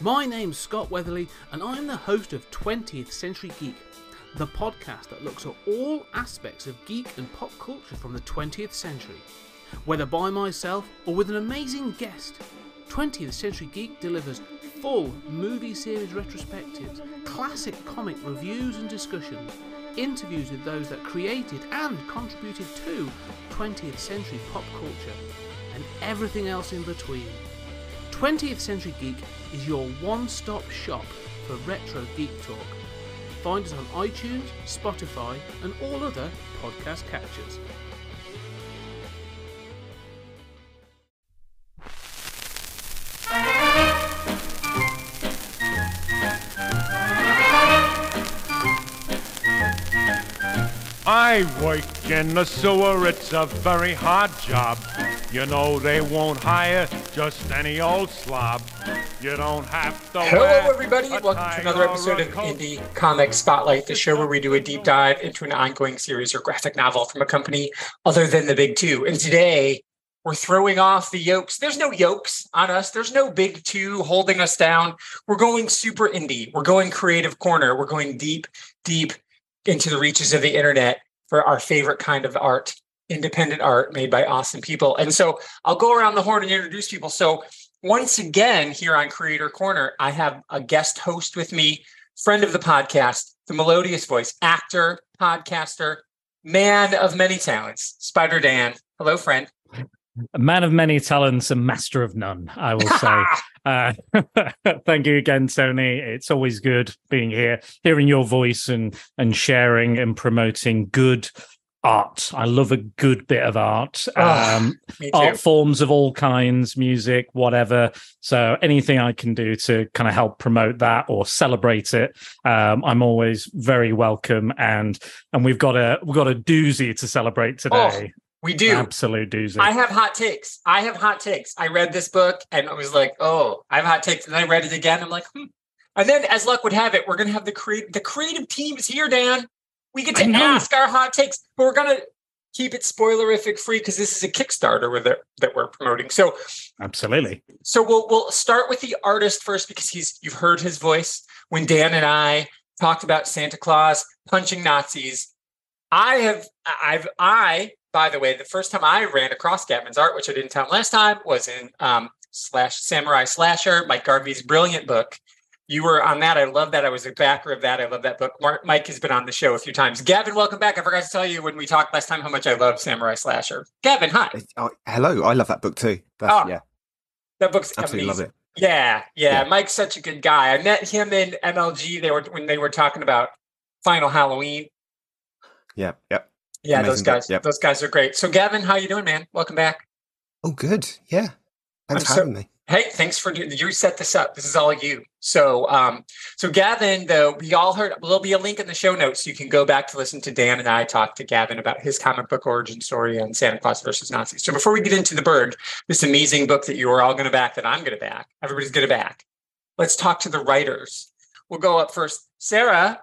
My name's Scott Weatherly, and I'm the host of 20th Century Geek, the podcast that looks at all aspects of geek and pop culture from the 20th century. Whether by myself or with an amazing guest, 20th Century Geek delivers full movie series retrospectives, classic comic reviews and discussions, interviews with those that created and contributed to 20th century pop culture, and everything else in between. 20th Century Geek is your one stop shop for retro geek talk. Find us on iTunes, Spotify, and all other podcast catchers. I work in the sewer, it's a very hard job. You know they won't hire just any old slob. You don't have to. Hello, everybody. Welcome to another episode of. Indie Comic Spotlight, the show where we do a deep dive into an ongoing series or graphic novel from a company other than the big two. And today, we're throwing off the yokes. There's no yokes on us. There's no big two holding us down. We're going super indie. We're going creative corner. We're going deep, deep into the reaches of the internet for our favorite kind of art, independent art made by awesome people. And so I'll go around the horn and introduce people. So once again, here on Creator Corner, I have a guest host with me, friend of the podcast, the melodious voice, actor, podcaster, man of many talents, Spider Dan. Hello, friend. A man of many talents and master of none, I will say. uh, thank you again, Tony. It's always good being here, hearing your voice and and sharing and promoting good art. I love a good bit of art. Ah, Um, art forms of all kinds, music, whatever. So anything I can do to kind of help promote that or celebrate it, um, I'm always very welcome. And and we've got a we've got a doozy to celebrate today. We do. Absolute doozy. I have hot takes. I have hot takes. I read this book and I was like, oh, I have hot takes. And then I read it again. I'm like, hmm. And then, as luck would have it, we're going to have the create the creative team is here, Dan. We get to ask our hot takes, but we're going to keep it spoilerific free because this is a Kickstarter with it that we're promoting. So, Absolutely. so we'll we'll start with the artist first because he's you've heard his voice when Dan and I talked about Santa Claus punching Nazis. I have I've I by the way the first time I ran across Gavin's art, which I didn't tell him last time, was in um, slash Samurai Slasher, Mike Garvey's brilliant book. You were on that. I love that. I was a backer of that. I love that book. Mark, Mike has been on the show a few times. Gavin, welcome back. I forgot to tell you when we talked last time how much I love Samurai Slasher. Gavin, hi. Oh, hello, I love that book too. That's, Oh, yeah, That book's absolutely amazing. love it. Yeah, yeah, Yeah. Mike's such a good guy. I met him in MLG. They were when they were talking about Final Halloween. Yeah, yep. Yeah, those Amazing book, guys, yep. those guys are great. So, Gavin, how you doing, man? Welcome back. Oh, good. Yeah, thanks I'm for so- having me. Hey, thanks for you set this up. This is all you. So, um, so Gavin, though we all heard, there'll be a link in the show notes. You can go back to listen to Dan and I talk to Gavin about his comic book origin story on Santa Claus versus Nazis. So, before we get into the Berg, this amazing book that you are all going to back, that I'm going to back, everybody's going to back. Let's talk to the writers. We'll go up first. Sarah,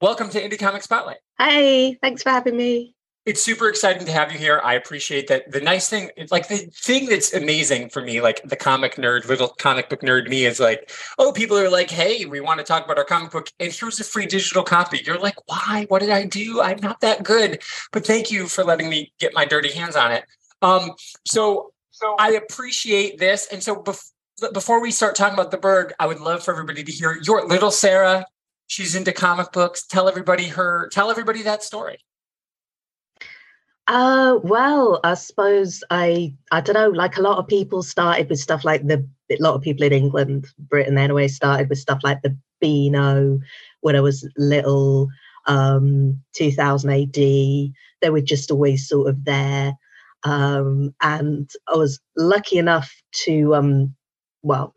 welcome to Indie Comic Spotlight. Hey, thanks for having me. It's super exciting to have you here. I appreciate that. The nice thing, like the thing that's amazing for me, like the comic nerd, little comic book nerd me is like, oh, people are like, hey, we want to talk about our comic book, and here's a free digital copy. You're like, why? What did I do? I'm not that good. But thank you for letting me get my dirty hands on it. Um, so so I appreciate this. And so bef- before we start talking about the Berg, I would love for everybody to hear your little Sarah. She's into comic books. Tell everybody her, tell everybody that story. Uh, well, I suppose I I don't know. Like a lot of people started with stuff like the a lot of people in England, Britain anyway, started with stuff like the Beano when I was little. Um, 2000 AD, they were just always sort of there. Um, and I was lucky enough to um, well,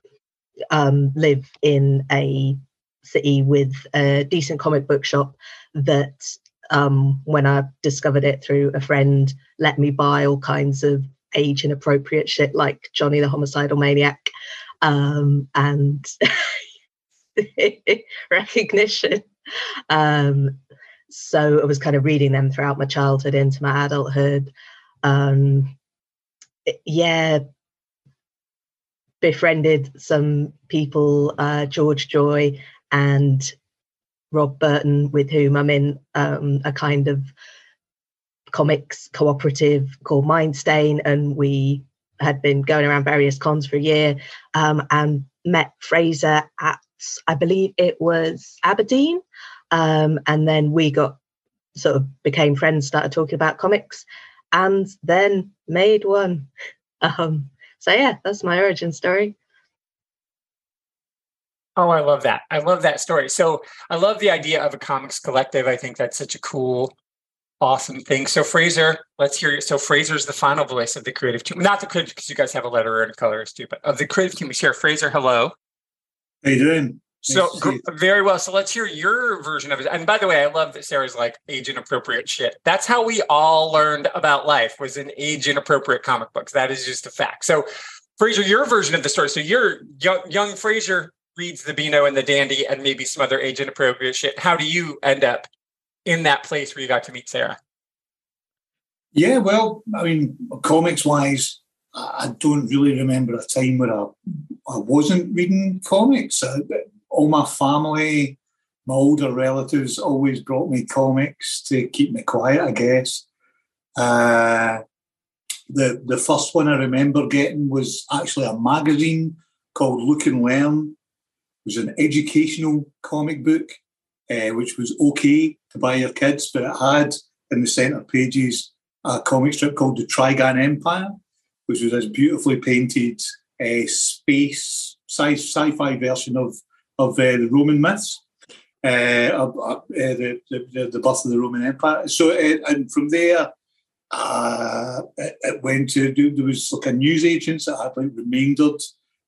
um, live in a city with a decent comic book shop that um, when I discovered it through a friend, let me buy all kinds of age inappropriate shit like Johnny the Homicidal Maniac um, and recognition. Um, so I was kind of reading them throughout my childhood into my adulthood. Um, yeah, befriended some people, uh, George Joy and Rob Burton, with whom I'm in um, a kind of comics cooperative called Mindstain, and we had been going around various cons for a year um, and met Fraser at, I believe it was Aberdeen. Um, and then we got sort of became friends, started talking about comics, and then made one. Um, so yeah, that's my origin story. Oh, I love that. I love that story. So I love the idea of a comics collective. I think that's such a cool awesome thing. So Fraser, let's hear. So Fraser's the final voice of the creative team, not the creative because you guys have a letter and a colorist too, but of the creative team here. Fraser, hello. How you doing? So nice very well. So let's hear your version of it. And by the way, I love that Sarah's like age inappropriate shit. That's how we all learned about life was in age inappropriate comic books. That is just a fact. So Fraser, your version of the story. So you're young, young Fraser reads the Beano and the Dandy and maybe some other age inappropriate shit. How do you end up in that place where you got to meet Sarah? Yeah, well, I mean, comics wise, I don't really remember a time where I, I wasn't reading comics. All my family, my older relatives always brought me comics to keep me quiet, I guess. Uh, the the first one I remember getting was actually a magazine called Look and Learn. Was an educational comic book uh, which was okay to buy your kids, but it had in the centre pages a comic strip called The Trigan Empire, which was this beautifully painted uh, space sci- sci-fi version of of uh, the Roman myths. The, the, the birth of the Roman Empire. So, and from there, uh, it, it, went to there was like a news agents that had like remaindered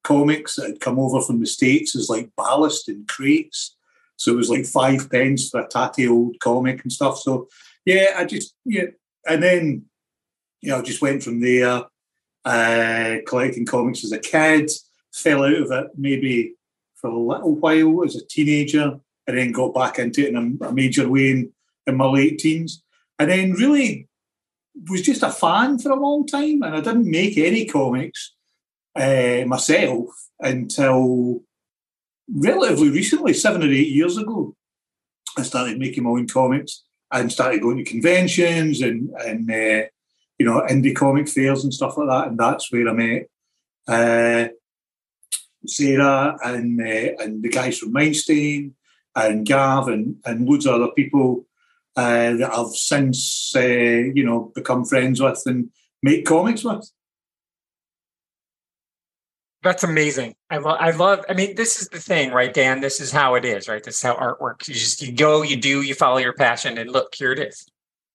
comics that had come over from the states as like ballast in crates. So it was like five pence for a tatty old comic and stuff. So yeah, I just yeah, and then you know just went from there, uh, collecting comics as a kid. Fell out of it maybe for a little while as a teenager, and then got back into it in a, a major way in, in my late teens. And then really was just a fan for a long time, and I didn't make any comics uh, myself until relatively recently, seven or eight years ago, I started making my own comics and started going to conventions and and uh, you know indie comic fairs and stuff like that. And that's where I met uh, Sarah and uh, and the guys from Mindstain and Gav and and loads of other people uh, that I've since uh, you know become friends with and make comics with. That's amazing. I love. I love. I mean, this is the thing, right, Dan? This is how it is, right? This is how art works. You just you go, you do, you follow your passion, and look, here it is.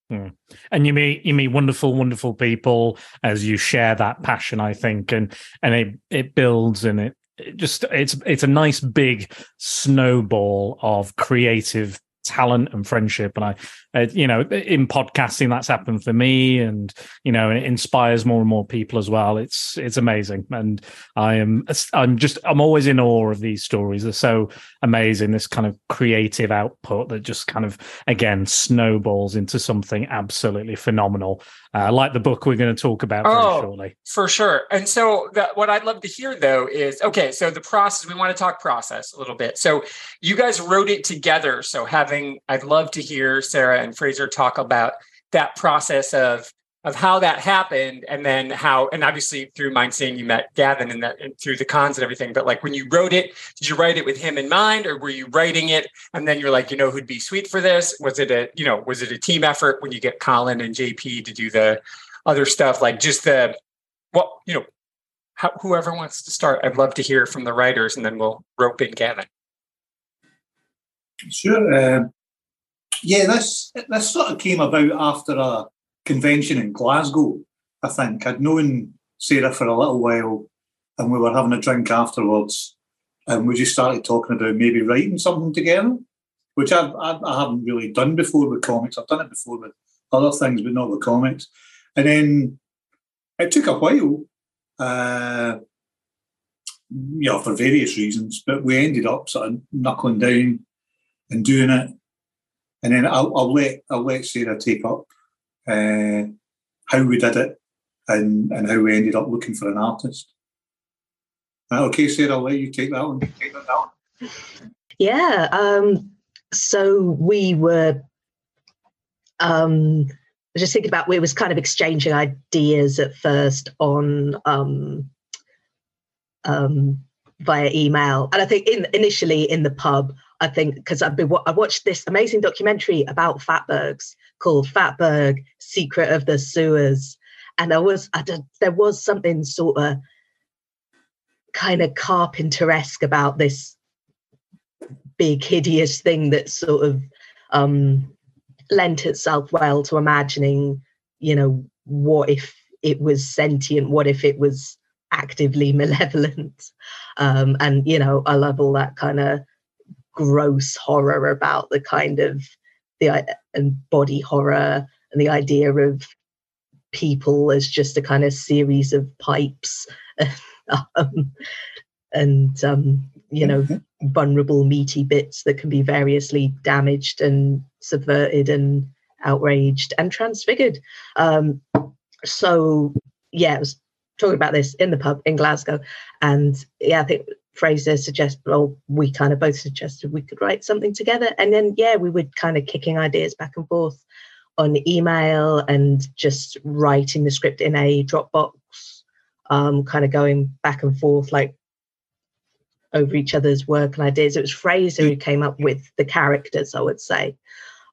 Hmm. And you meet you meet wonderful, wonderful people as you share that passion. I think, and and it it builds and it, it just it's it's a nice big snowball of creative talent and friendship. And i uh, you know in podcasting that's happened for me and you know it inspires more and more people as well. It's it's amazing. And i am i'm just i'm always in awe of these stories. They're so amazing this kind of creative output that just kind of again snowballs into something absolutely phenomenal uh, like the book we're going to talk about oh, shortly. for sure. And so what i'd love to hear though is okay so the process we want to talk process a little bit. So you guys wrote it together so having i'd love to hear sarah and fraser talk about that process of of how that happened and then how and obviously through Mindstain you met gavin and that and through the cons and everything but like when you wrote it did you write it with him in mind or were you writing it? And then you're like you know who'd be sweet for this? Was it a you know was it a team effort when you get colin and jp to do the other stuff? Like just the well you know how, whoever wants to start i'd love to hear from the writers and then we'll rope in gavin. Sure um, yeah this this sort of came about after a convention in Glasgow, I think. I'd known Sarah for a little while and we were having a drink afterwards and we just started talking about maybe writing something together, which I've, I've, I haven't really done before with comics. I've done it before with other things, but not with comics. And then it took a while, uh, you know, for various reasons, but we ended up sort of knuckling down and doing it. And then I'll, I'll let I'll let Sarah take up uh, how we did it, and, and how we ended up looking for an artist. Uh, okay, Sarah, I'll let you take that one. Take that down. Yeah. Um, so we were um, just thinking about we was kind of exchanging ideas at first on um, um, via email, and I think in, initially in the pub, I think because I've been I watched this amazing documentary about fatbergs called Fatberg: Secret of the Sewers, and there was I there was something sort of kind of carpenteresque about this big hideous thing that sort of um, lent itself well to imagining, you know, what if it was sentient? What if it was actively malevolent? Um, and you know, I love all that kind of gross horror about the kind of the and body horror and the idea of people as just a kind of series of pipes um, and um, you know mm-hmm. vulnerable meaty bits that can be variously damaged and subverted and outraged and transfigured um, so yeah i was talking about this in the pub in glasgow and yeah i think fraser suggested well we kind of both suggested we could write something together and then yeah we were kind of kicking ideas back and forth on email and just writing the script in a dropbox um, kind of going back and forth like over each other's work and ideas. It was Fraser who came up with the characters, I would say.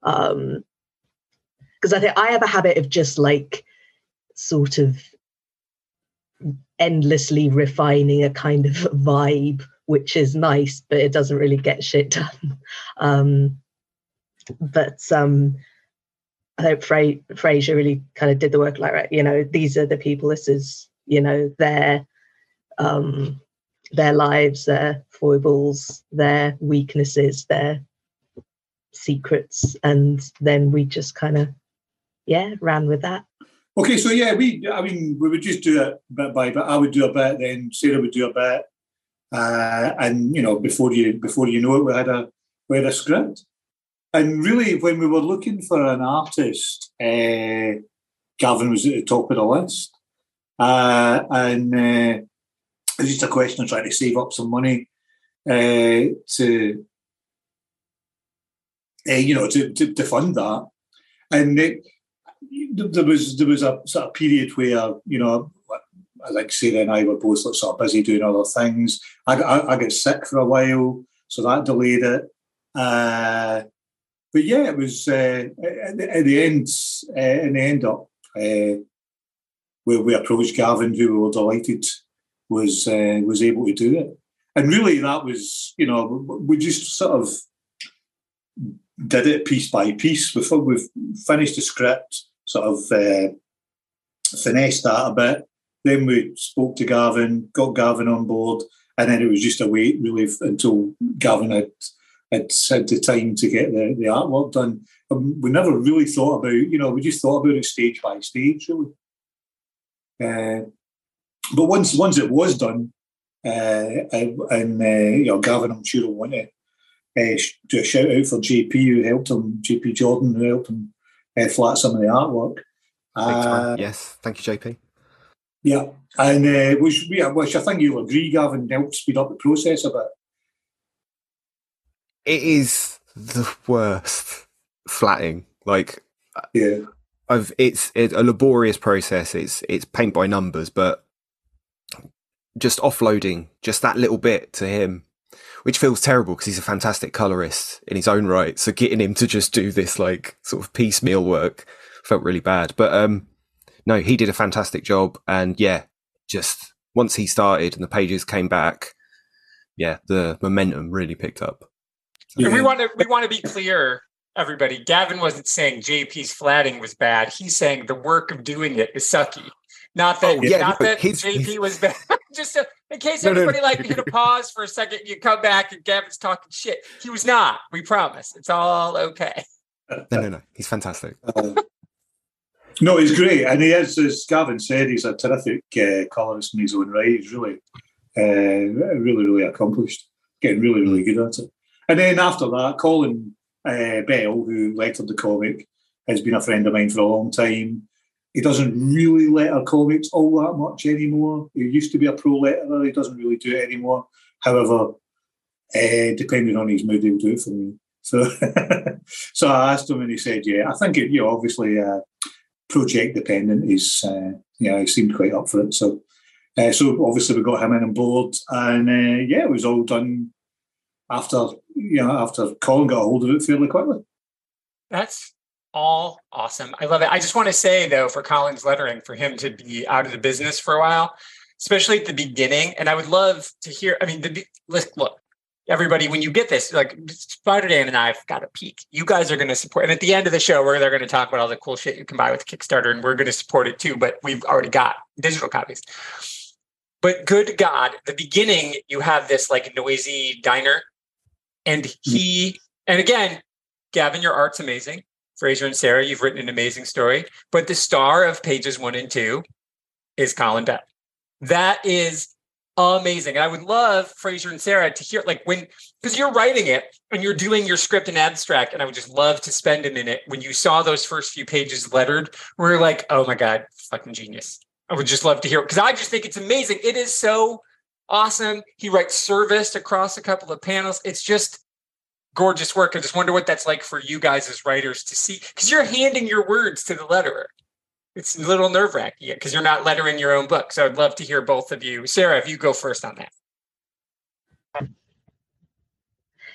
Because um, I think I have a habit of just like sort of endlessly refining a kind of vibe, which is nice, but it doesn't really get shit done. Um, but um, I think Fra- Fraser really kind of did the work like, right, you know, these are the people, this is, you know, their um, their lives, their foibles, their weaknesses, their secrets, and then we just kind of, yeah, ran with that. Okay, so yeah, we, I mean, we would just do it bit by bit. I would do a bit, then Sarah would do a bit, uh, and you know, before you before you know it, we had a we had a script. And really, when we were looking for an artist, uh, Gavin was at the top of the list, uh, and uh, it's just a question of trying to save up some money uh, to, uh, you know, to, to, to fund that. And it, there was there was a sort of period where you know, like Sarah and I were both sort of busy doing other things. I, I, I got sick for a while, so that delayed it. Uh, but yeah, it was uh, at, the, at, the, end. Uh, in the end up, uh, we, we approached Gavin, who we were delighted was uh, was able to do it. And really, that was you know we just sort of did it piece by piece. Before we've finished the script, sort of uh, finessed that a bit. Then we spoke to Gavin, got Gavin on board, and then it was just a wait really until Gavin had had had the time to get the, the artwork done. Um, we never really thought about, you know, we just thought about it stage by stage, really. Uh, but once once it was done, uh, and uh, you know, Gavin, I'm sure will want to uh, do a shout out for JP who helped him, JP Jordan who helped him uh, flat some of the artwork. Uh, yes, thank you, JP. Yeah, and uh, which, which I think you'll agree, Gavin, helped speed up the process a bit. It is the worst flatting. Like, yeah, I've it's, it's a laborious process. It's it's paint by numbers, but just offloading just that little bit to him, which feels terrible because he's a fantastic colorist in his own right. So getting him to just do this like sort of piecemeal work felt really bad. But um, no, he did a fantastic job. And yeah, just once he started and the pages came back, yeah, the momentum really picked up. Yeah. We want to we want to be clear, everybody. Gavin wasn't saying JP's flatting was bad. He's saying the work of doing it is sucky. Not that, oh, yeah, not no, that he's, JP he's, was bad. Just to, in case no, anybody no, like hit a pause for a second, you come back and Gavin's talking shit. He was not. We promise. It's all okay. No, no, no. He's fantastic. Uh, no, he's great, and he is, as Gavin said, he's a terrific uh, colorist in his own right. He's really, uh, really, really accomplished. Getting really, really good at it. And then after that, Colin uh, Bell, who lettered the comic, has been a friend of mine for a long time he doesn't really letter comics all that much anymore. He used to be a pro letterer. He doesn't really do it anymore. However, uh, depending on his mood, he'll do it for me. So, so I asked him, and he said, "Yeah, I think it. You know, obviously, uh, project dependent. Is uh, yeah, he seemed quite up for it. So, uh, so obviously we got him in on board, and uh, yeah, it was all done after you know after Colin got a hold of it fairly quickly. That's all awesome. I love it. I just want to say though, for Colin's lettering, for him to be out of the business for a while, especially at the beginning, and I would love to hear. I mean, the, look, look, everybody, when you get this, like Spider Dan and I've got a peek. You guys are going to support, and at the end of the show, we're they're going to talk about all the cool shit you can buy with Kickstarter, and we're going to support it too. But we've already got digital copies. But good God, the beginning, you have this like noisy diner, and he, and again, Gavin, your art's amazing. Fraser and Sarah, you've written an amazing story. But the star of pages one and two is Colin Bell. That is amazing. And I would love Fraser and Sarah to hear like when because you're writing it and you're doing your script and abstract, and I would just love to spend a minute when you saw those first few pages lettered, where you're like, oh my God, fucking genius. I would just love to hear it because I just think it's amazing. It is so awesome. He writes service across a couple of panels. It's just gorgeous work. I just wonder what that's like for you guys as writers to see because you're handing your words to the letterer it's a little nerve wracking because you're not lettering your own book. So I'd love to hear both of you. Sarah, if you go first on that.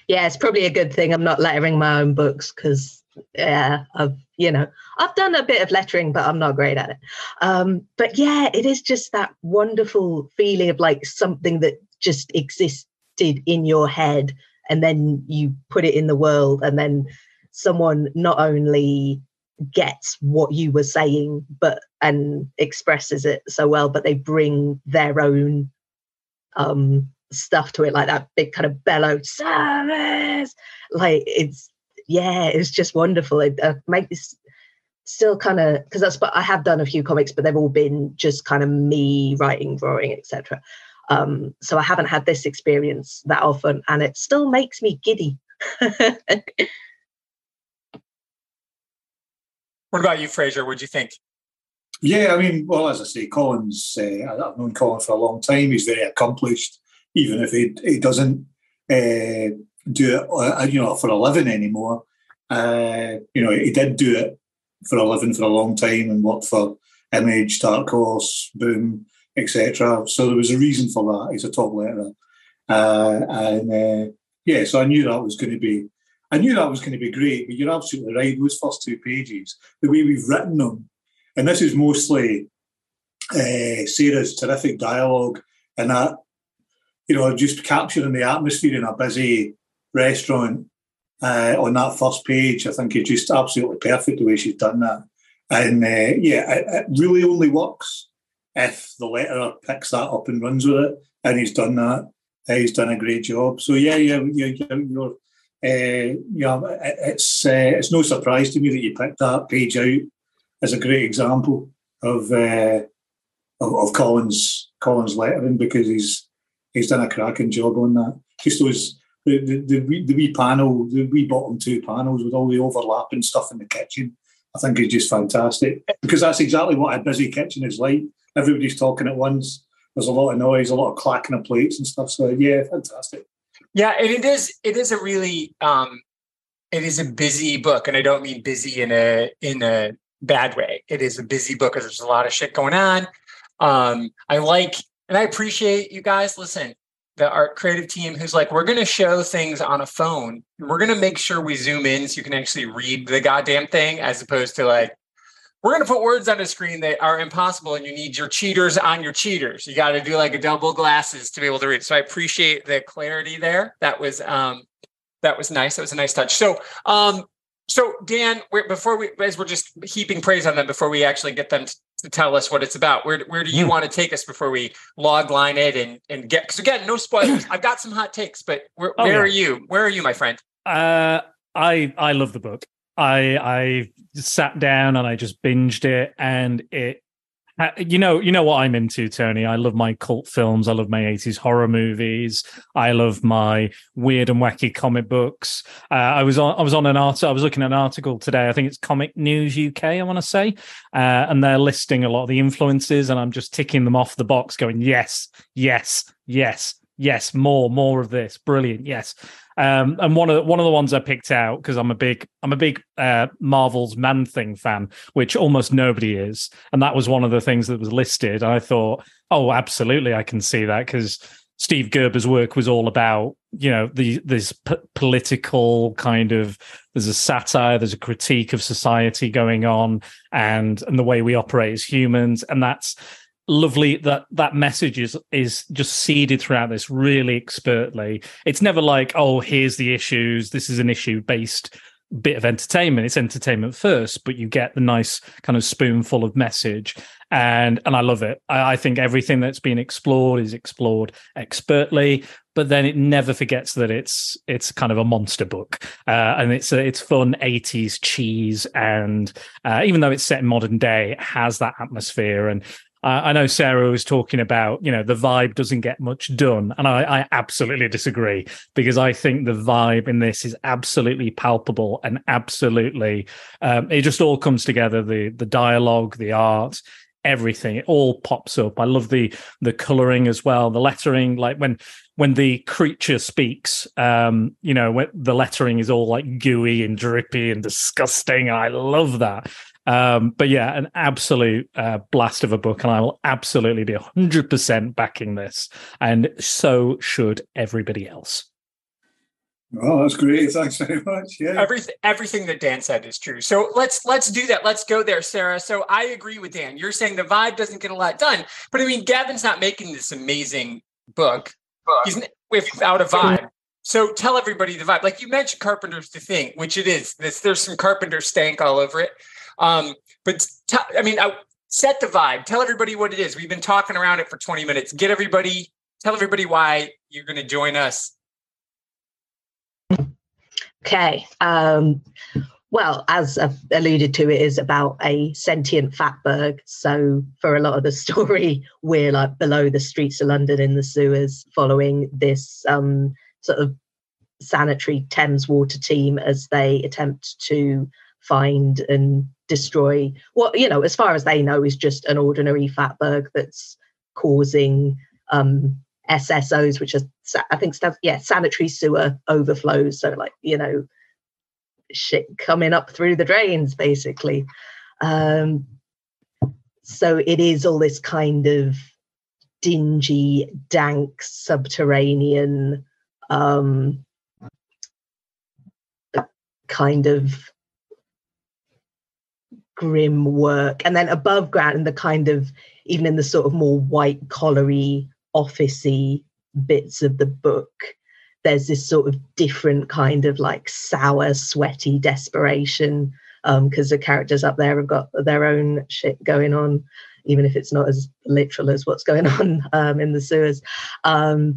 Yeah, it's probably a good thing I'm not lettering my own books because yeah, I've you know I've done a bit of lettering, but I'm not great at it. Um, but yeah, it is just that wonderful feeling of like something that just existed in your head, and then you put it in the world, and then someone not only gets what you were saying but and expresses it so well but they bring their own um stuff to it like that big kind of bellow service! Like it's yeah it's just wonderful. It uh, makes still kind of because that's but i have done a few comics but they've all been just kind of me writing drawing etc um so i haven't had this experience that often and it still makes me giddy What about you, Fraser? What do you think? Yeah, I mean, well, as I say, Colin's, uh, I've known Colin for a long time. He's very accomplished, even if he, he doesn't uh, do it, uh, you know, for a living anymore. Uh, you know, he did do it for a living for a long time and worked for Image, Dark Horse, Boom, etc. So there was a reason for that. He's a top letterer. Uh, and uh, yeah, so I knew that was going to be I knew that was going to be great, but you're absolutely right. Those first two pages, the way we've written them, and this is mostly uh, Sarah's terrific dialogue and that, you know, just capturing the atmosphere in a busy restaurant uh, on that first page. I think it's just absolutely perfect the way she's done that. And uh, yeah, it, it, really only works if the letterer picks that up and runs with it. And he's done that. he's done a great job. So yeah, yeah, you're, you're uh, you know, it's uh, it's no surprise to me that you picked that page out as a great example of uh, of, of Colin's Colin's lettering because he's he's done a cracking job on that. Just those the the, the, wee, the wee panel, the wee bottom two panels with all the overlapping stuff in the kitchen. I think is just fantastic because that's exactly what a busy kitchen is like. Everybody's talking at once. There's a lot of noise, a lot of clacking of plates and stuff. So yeah, fantastic. Yeah, and it is it is a really um it is a busy book, and I don't mean busy in a in a bad way. It is a busy book because there's a lot of shit going on. Um, I like and I appreciate you guys. Listen, the art creative team who's like, we're going to show things on a phone. We're going to make sure we zoom in so you can actually read the goddamn thing, as opposed to like, we're going to put words on a screen that are impossible and you need your cheaters on your cheaters. You got to do like a double glasses to be able to read. So i appreciate the clarity there. That was um that was nice. That was a nice touch. So um so dan before we as we're just heaping praise on them before we actually get them to tell us what it's about where, where do you mm. want to take us before we log line it and and get because again no spoilers. I've got some hot takes but where, oh, where yeah. are you? Where are you my friend? Uh i i love the book I I sat down and I just binged it, and it Uh, you know, you know what I'm into, Tony. I love my cult films. I love my 80s horror movies. I love my weird and wacky comic books. Uh, I was on, I was on an article. I was looking at an article today. I think it's Comic News UK. I want to say, uh, and they're listing a lot of the influences, and I'm just ticking them off the box, going yes, yes, yes, yes, more, more of this. Brilliant, yes. Um, and one of the, one of the ones I picked out because I'm a big I'm a big uh, Marvel's Man Thing fan, which almost nobody is, and that was one of the things that was listed. I thought, oh, absolutely, I can see that because Steve Gerber's work was all about you know the this p- political kind of there's a satire, there's a critique of society going on, and and the way we operate as humans, and that's lovely that that message is is just seeded throughout this really expertly. It's never like oh here's the issues. This is an issue based bit of entertainment. It's entertainment first but you get the nice kind of spoonful of message. And and i love it. I, I think everything that's been explored is explored expertly but then it never forgets that it's it's kind of a monster book. Uh, and it's a, it's fun 80s cheese and uh, even though it's set in modern day it has that atmosphere and I know Sarah was talking about, you know, the vibe doesn't get much done. And I, I, absolutely disagree because I think the vibe in this is absolutely palpable and absolutely, um, it just all comes together the, the dialogue, the art, everything it all pops up i love the the coloring as well the lettering like when when the creature speaks um you know the lettering is all like gooey and drippy and disgusting i love that um, but yeah, an absolute uh, blast of a book, and I will absolutely be 100% backing this. And so should everybody else. Oh, that's great. Thanks very much. Yeah. Everything everything that Dan said is true. So let's let's do that. Let's go there, Sarah. So I agree with Dan. You're saying the vibe doesn't get a lot done. But I mean, Gavin's not making this amazing book. He's without a vibe. So tell everybody the vibe. Like you mentioned Carpenter's the thing, which it is. This there's some Carpenter stank all over it. Um, but t- I mean, I, set the vibe. Tell everybody what it is. We've been talking around it for 20 minutes. Get everybody, tell everybody why you're going to join us. Okay. Um, well, as I've alluded to, it is about a sentient fatberg. So, for a lot of the story, we're like below the streets of London in the sewers, following this um, sort of sanitary Thames water team as they attempt to find and destroy. What you know as far as they know is just an ordinary fatberg that's causing um ssos which are i think stuff yeah sanitary sewer overflows. So like you know shit coming up through the drains basically. Um so it is all this kind of dingy dank subterranean um kind of grim work. And then above ground in the kind of even in the sort of more white collary officey bits of the book there's this sort of different kind of like sour sweaty desperation because um, the characters up there have got their own shit going on even if it's not as literal as what's going on um, in the sewers. Um,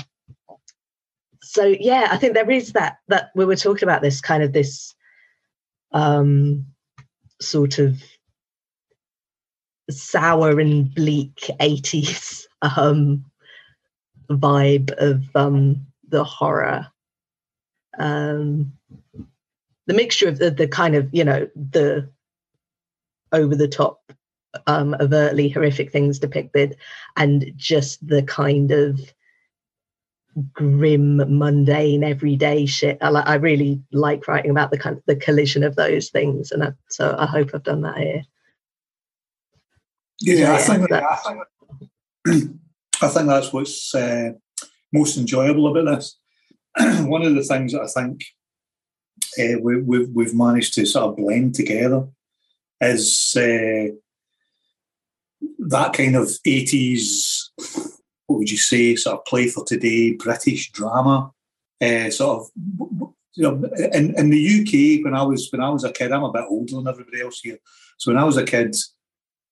so yeah i think there is that that we were talking about this kind of this um sort of sour and bleak 80s um, vibe of um, the horror. Um, the mixture of the, the kind of, you know, the over the top, um, overtly horrific things depicted, and just the kind of grim, mundane, everyday shit. I, I really like writing about the kind of the collision of those things, and I, so I hope I've done that here. Yeah, yeah I think that, I think that's what's uh, most enjoyable about this. One of the things that I think uh, we, we've we've managed to sort of blend together is uh, that kind of eighties what would you say, sort of play for today, British drama, uh, sort of. You know, in, in the UK, when I was when I was a kid, I'm a bit older than everybody else here. So when I was a kid,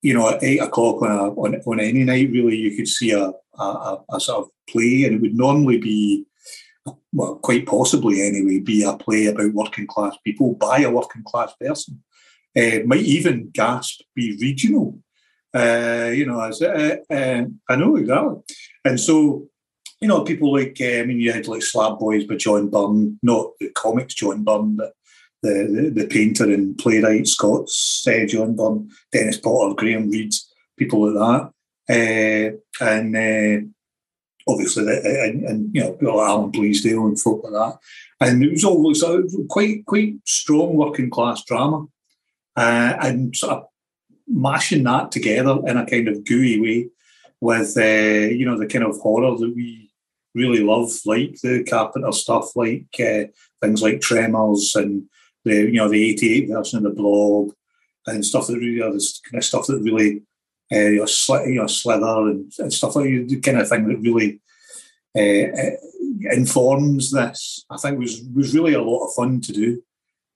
you know, at eight o'clock on, a, on, on any night, really, you could see a, a, a sort of play, and it would normally be, well, quite possibly anyway, be a play about working class people by a working class person. Uh, might even gasp be regional. Uh, you know, as uh, uh, I know exactly. And so, you know, people like uh, I mean, you had like Slab Boys by John Byrne, not the comics John Byrne, but the the, the painter and playwright Scots John Byrne, Dennis Potter, Graham Reid, people like that, and obviously, and, and, you know, Alan Bleasdale and folk like that. And it was always a quite quite strong working class drama, uh, and sort of mashing that together in a kind of gooey way with uh, you know the kind of horror that we really love, like the Carpenter stuff, like uh, things like Tremors and the you know the '88 version of the Blob and stuff that really, you this kind of stuff that really uh, you, know, sl- Slither and, and stuff like the kind of thing that really uh, informs this. I think was was really a lot of fun to do.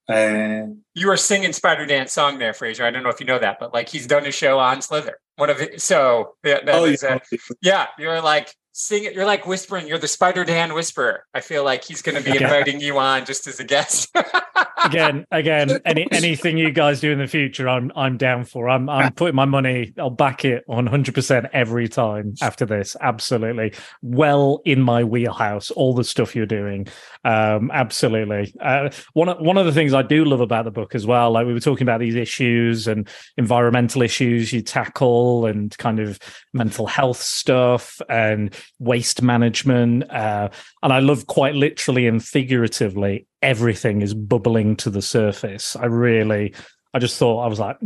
Uh, you were singing Spider Dan's song there, Fraser. I don't know if you know that, but like he's done a show on Slither. One of it. So yeah, oh, yeah. yeah, you're like sing it. You're like whispering. You're the Spider Dan whisperer. I feel like he's going to be inviting you on just as a guest. again, again, any anything you guys do in the future, I'm I'm down for. I'm I'm putting my money. I'll back it on 100 percent every time after this. Absolutely, well in my wheelhouse. All the stuff you're doing, um, absolutely. Uh, one one of the things I do love about the book as well, like we were talking about these issues and environmental issues you tackle, and kind of mental health stuff and waste management, uh, and I love quite literally and figuratively everything is bubbling to the surface. I really, I just thought I was like,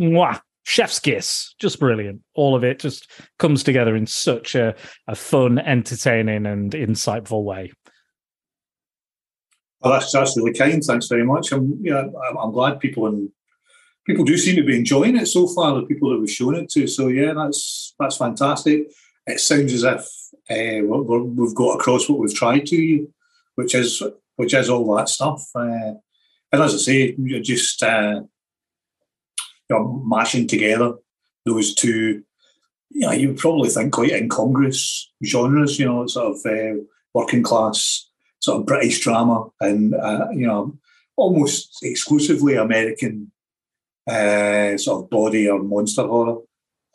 chef's kiss, just brilliant. All of it just comes together in such a, a fun, entertaining, and insightful way. Well, that's that's really kind. Thanks very much. I'm yeah, I'm glad people and people do seem to be enjoying it so far. The people that we've shown it to. So yeah, that's that's fantastic. It sounds as if uh, we have got across what we've tried to, which is which is all that stuff. Uh, and as I say, you're just uh, you know, mashing together those two. You you would probably think quite incongruous genres. You know, sort of uh, working class, sort of British drama, and you know, almost exclusively American sort of body or monster horror.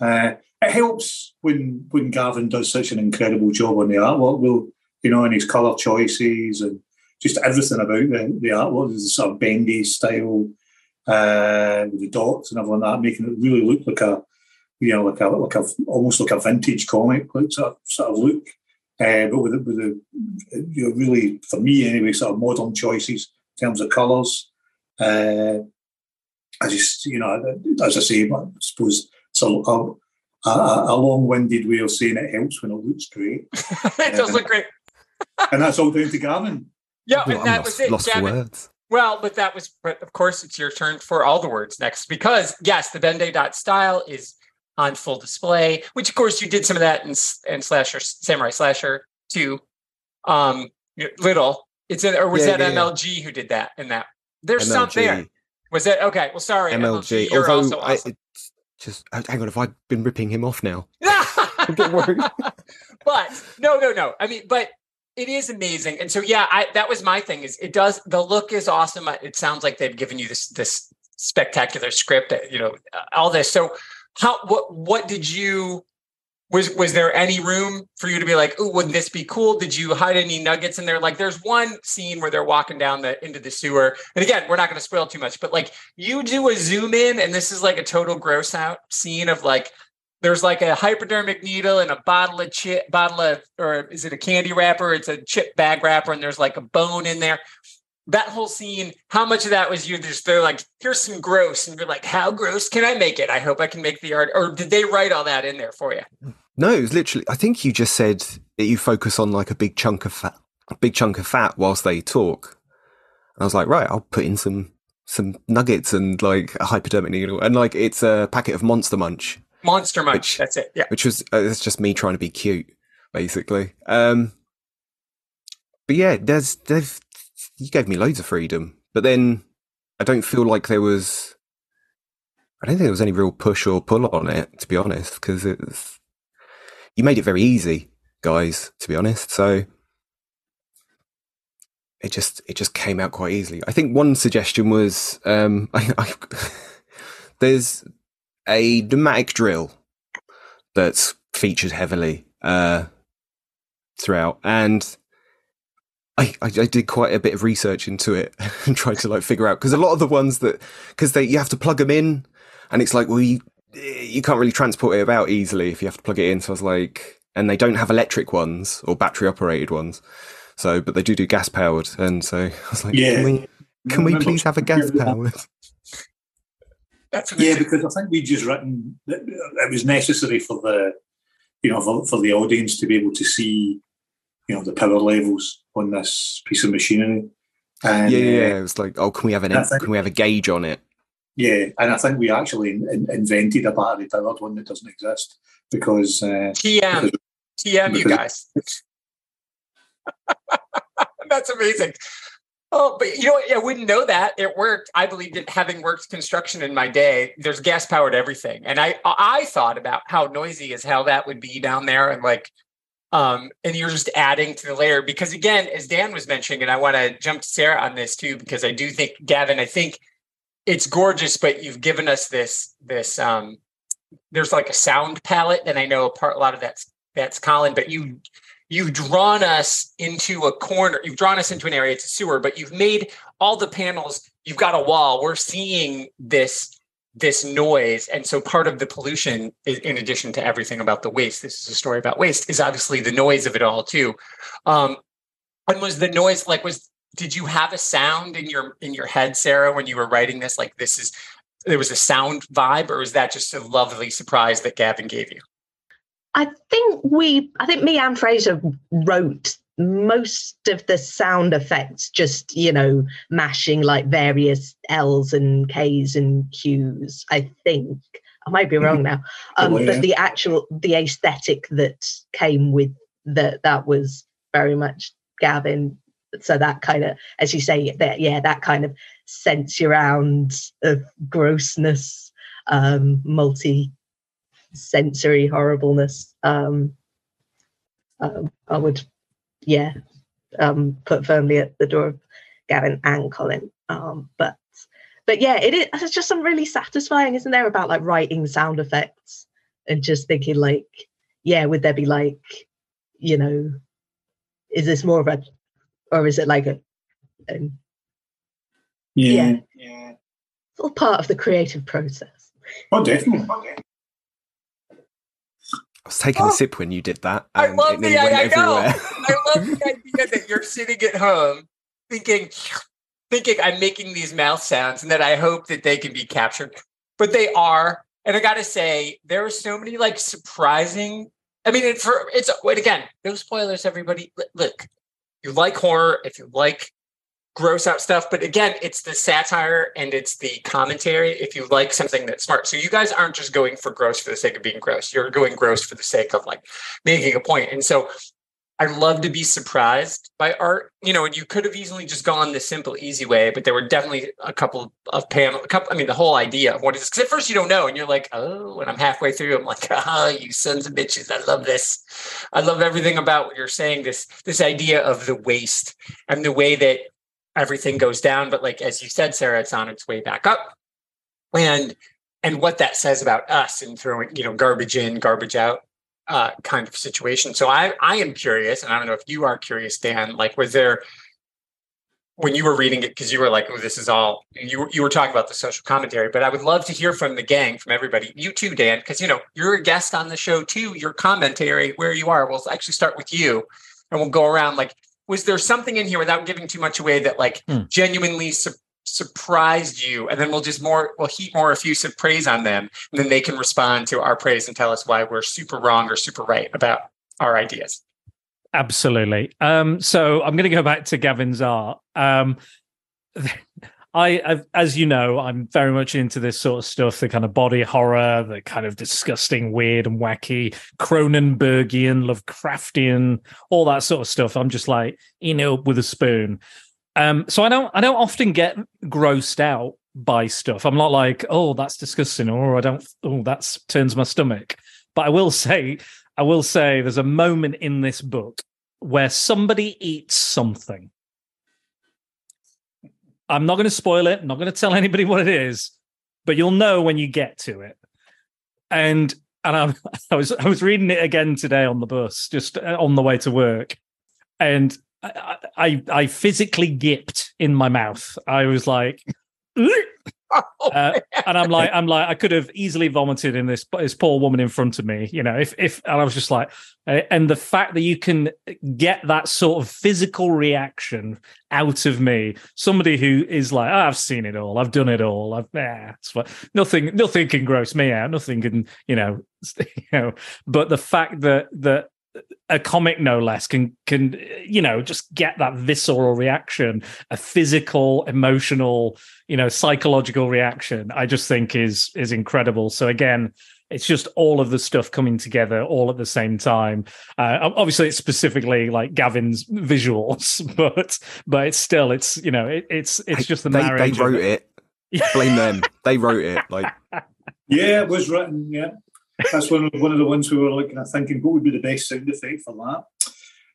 Uh, it helps when when Gavin does such an incredible job on the artwork. Will you know, and his colour choices and just everything about the, the artwork, the sort of Ben Day style uh, with the dots and everything like that, making it really look like a, you know, like a, like a almost like a vintage comic, like sort of, sort of look. Uh, but with the, with the, you know, really for me anyway, sort of modern choices in terms of colours. Uh, I just, you know, as I say, I suppose it's a, a, a long-winded way of saying it helps when it looks great. it does look great. and that's all down to Gavin. Yeah, and that lost, was it. Lost Gavin, words. Well, but that was, but of course, it's your turn for all the words next because yes, the Ben Day style is on full display, which of course you did some of that in, in Slasher, Samurai Slasher too. Um, little, it's in, or was yeah, that yeah, MLG yeah. who did that? In that, there's MLG. there. Was it okay? Well, sorry, MLG. MLG Although awesome. I, just uh, hang on, have I been ripping him off now? but no, no, no. I mean, but it is amazing. And so, yeah, I, that was my thing. Is it does the look is awesome. It sounds like they've given you this this spectacular script. You know, uh, all this. So, how what what did you? Was was there any room for you to be like, oh, wouldn't this be cool? Did you hide any nuggets in there? Like, there's one scene where they're walking down the into the sewer, and again, we're not going to spoil too much, but like, you do a zoom in, and this is like a total gross out scene of like there's like a hypodermic needle and a bottle of chip, bottle of, or is it a candy wrapper? It's a chip bag wrapper, and there's like a bone in there. That whole scene, how much of that was you just they're like, here's some gross, and you're like, how gross can I make it? I hope I can make the art. Or did they write all that in there for you? No, it was literally. I think you just said that you focus on like a big chunk of fat, a big chunk of fat whilst they talk. And I was like, right, I'll put in some some nuggets and like a hypodermic needle, and like it's a packet of Monster Munch Monster Munch. Which, That's it. Yeah. Which was uh, it's just me trying to be cute, basically. Um, but yeah, there's there's you gave me loads of freedom, but then I don't feel like there was. I don't think there was any real push or pull on it, to be honest, because it's you made it very easy, guys. To be honest, so it just it just came out quite easily. I think one suggestion was um, I, I, there's a pneumatic drill that's featured heavily uh, throughout, and I, I, I did quite a bit of research into it and tried to like figure out because a lot of the ones that because they you have to plug them in, and it's like well you, you can't really transport it about easily if you have to plug it in. So I was like, and they don't have electric ones or battery operated ones. So, but they do do gas powered, and so I was like, Yeah. can we, can we please have a gas powered? That's Yeah, because I think we just written that uh, it was necessary for the, you know, for, for the audience to be able to see, you know, the power levels on this piece of machinery. And, Yeah, yeah, uh, yeah. It was like, oh, can we have an think- can we have a gauge on it? yeah, and I think we actually in, invented a battery powered one that doesn't exist because uh, TM, TM, you guys. That's amazing. Oh, but you know, what? I wouldn't know that it worked. I believed it, having worked construction in my day. There's gas powered everything, and I I thought about how noisy as hell that would be down there, and like, um, and you're just adding to the layer because again, as Dan was mentioning, and I want to jump to Sarah on this too because I do think Gavin, I think it's gorgeous, but you've given us this this um, there's like a sound palette, and I know a part a lot of that's that's Colin, but you you've drawn us into a corner you've drawn us into an area it's a sewer but you've made all the panels you've got a wall we're seeing this this noise. And so part of the pollution is in addition to everything about the waste this is a story about waste is obviously the noise of it all too. Um and was the noise like was did you have a sound in your in your head sarah when you were writing this? Like this is there was a sound vibe or was that just a lovely surprise that gavin gave you? I think we, I think me and Fraser wrote most of the sound effects, just, you know, mashing like various L's and K's and Q's. I think I might be wrong now. Um, Probably, yeah. but the actual, the aesthetic that came with that, that was very much Gavin. So that kind of, as you say, that, yeah, that kind of sense around of grossness, um, multi sensory horribleness um, um, i would yeah um, put firmly at the door of gavin and colin um, but but yeah it is it's just some really satisfying isn't there about like writing sound effects and just thinking like yeah would there be like you know is this more of a or is it like a, a yeah, Yeah. It's all part of the creative process oh definitely. I was taking Oh. a sip when you did that. I and love it the went I know. everywhere. I love the idea that you're sitting at home thinking, thinking I'm making these mouth sounds and that I hope that they can be captured, but they are. And I got to say, there are so many like surprising. I mean, for it's wait again, no spoilers, everybody. Look, you like horror, if you like gross out stuff, but again, it's the satire and it's the commentary. If you like something that's smart, so you guys aren't just going for gross for the sake of being gross. You're going gross for the sake of like making a point. And so I love to be surprised by art, you know, and you could have easily just gone the simple, easy way, but there were definitely a couple of panel, a couple, I mean, the whole idea of what is, because at first you don't know, and you're like, oh, and I'm halfway through, I'm like, ah, you sons of bitches, I love this. I love everything about what you're saying, this, this idea of the waste and the way that everything goes down. But like, as you said, Sarah, it's on its way back up. And, and what that says about us and throwing, you know, garbage in, garbage out uh, kind of situation. So I I am curious, and I don't know if you are curious, Dan. Like, was there when you were reading it because you were like, "Oh, this is all." You were- you were talking about the social commentary, but I would love to hear from the gang, from everybody. You too, Dan, because you know you're a guest on the show too. Your commentary, where you are. We'll actually start with you, and we'll go around. Like, was there something in here without giving too much away that like Hmm. genuinely su- surprised you? And then we'll just more we'll heap more effusive praise on them, and then they can respond to our praise and tell us why we're super wrong or super right about our ideas. Absolutely. Um, so I'm going to go back to Gavin's art. Um, I, I've, as you know, I'm very much into this sort of stuff, the kind of body horror, the kind of disgusting, weird and wacky, Cronenbergian, Lovecraftian, all that sort of stuff. I'm just like, you know, with a spoon. Um, so I don't, I don't often get grossed out by stuff. I'm not like, oh, that's disgusting, or I don't, oh, that turns my stomach. But I will say, I will say, there's a moment in this book where somebody eats something. I'm not going to spoil it. I'm not going to tell anybody what it is, but you'll know when you get to it. And and I'm, I was I was reading it again today on the bus, just uh, on the way to work, and I I, I physically gipped in my mouth. I was like. Oh, Uh, and I'm like, I'm like, I could have easily vomited in this this poor woman in front of me, you know. If if and I was just like, uh, and the fact that you can get that sort of physical reaction out of me, somebody who is like, oh, I've seen it all, I've done it all, I've yeah, it's fine. nothing, nothing can gross me out, nothing can, you know, you know. But the fact that that a comic no less can can you know just get that visceral reaction a physical emotional you know psychological reaction i just think is is incredible so again it's just all of the stuff coming together all at the same time uh, obviously it's specifically like gavin's visuals but but it's still it's you know it, it's it's just the they, they marriage of wrote it. Blame them. They wrote it. Like Yeah, it was written. Yeah, that's one of one of the ones we were looking at thinking what would be the best sound effect for that.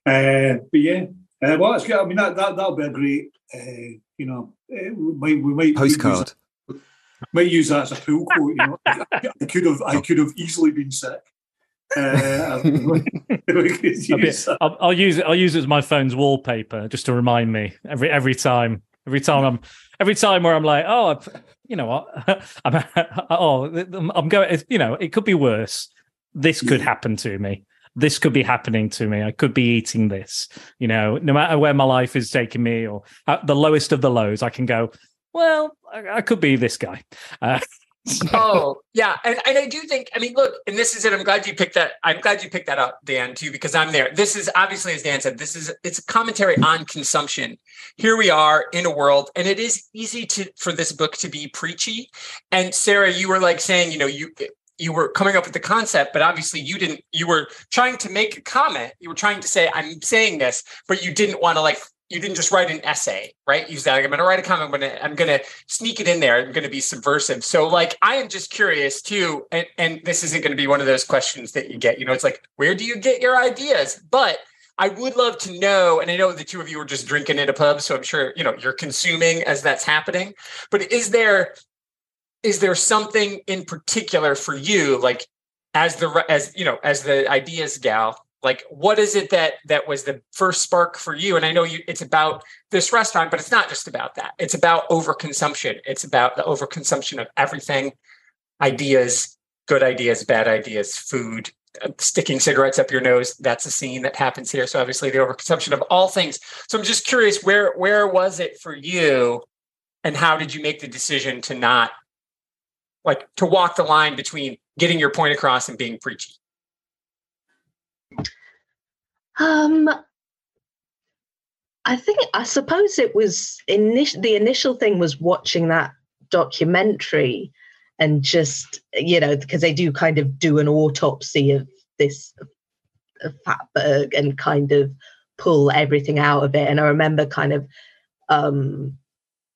Uh, but yeah, uh, well, it's good. I mean, that that that'll be a great. Uh, you know, uh, we might we might postcard. Use, might use that as a pool quote. You know, I could have I could have easily been sick. Uh, use I'll, be- that. I'll, I'll use it. I'll use it as my phone's wallpaper just to remind me every every time. Every time I'm, every time where I'm like, oh, you know what, I'm, oh, I'm going. You know, it could be worse. This could happen to me. This could be happening to me. I could be eating this. You know, no matter where my life is taking me, or at the lowest of the lows, I can go. Well, I, I could be this guy. Uh, oh yeah and, and i do think i mean look and this is it i'm glad you picked that i'm glad you picked that up dan too because i'm there. This is obviously as dan said this is it's a commentary on consumption. Here we are in a world and it is easy to for this book to be preachy. And sarah you were like saying you know you you were coming up with the concept but obviously you didn't you were trying to make a comment. You were trying to say i'm saying this but you didn't want to like you didn't just write an essay, right? You said, I'm going to write a comment. I'm going to, I'm going to sneak it in there. I'm going to be subversive. So like, I am just curious too. And, and this isn't going to be one of those questions that you get, you know, it's like, where do you get your ideas? But I would love to know, and I know the two of you are just drinking at a pub, so I'm sure, you know, you're consuming as that's happening, but is there, is there something in particular for you, like as the, as, you know, as the ideas gal, like what is it that that was the first spark for you? And i know you it's about this restaurant but it's not just about that. It's about overconsumption. It's about the overconsumption of everything. Ideas good ideas bad ideas food. Uh, sticking cigarettes up your nose that's a scene that happens here. So obviously the overconsumption of all things. So i'm just curious where where was it for you? And how did you make the decision to not like to walk the line between getting your point across and being preachy Um, I think I suppose it was initial. The initial thing was watching that documentary, and just you know because they do kind of do an autopsy of this of Fatberg and kind of pull everything out of it. And I remember kind of um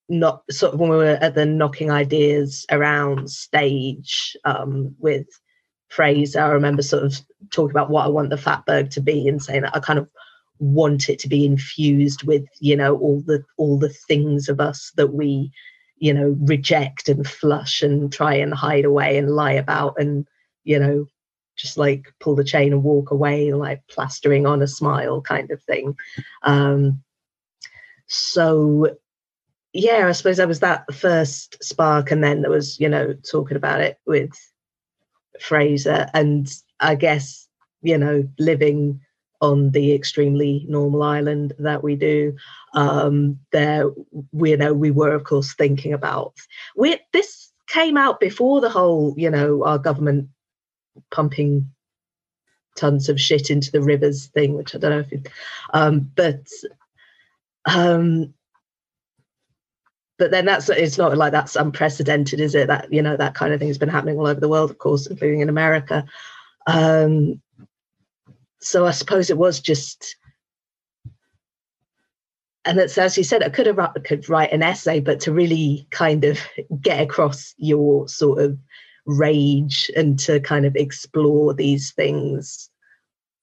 not sort of when we were at the knocking ideas around stage um with Fraser, I remember sort of talking about what I want the Fatberg to be and saying that I kind of want it to be infused with, you know, all the all the things of us that we, you know, reject and flush and try and hide away and lie about and, you know, just like pull the chain and walk away, like plastering on a smile kind of thing. Um so yeah, I suppose that was that first spark, and then there was, you know, talking about it with Fraser, and I guess you know living on the extremely normal island that we do um there we you know we were of course thinking about we this came out before the whole you know our government pumping tons of shit into the rivers thing which i don't know if it, um but um but then that's it's not like that's unprecedented is it? That you know that kind of thing has been happening all over the world of course including in america. Um so i suppose it was just and it's as you said i could have could write an essay but to really kind of get across your sort of rage and to kind of explore these things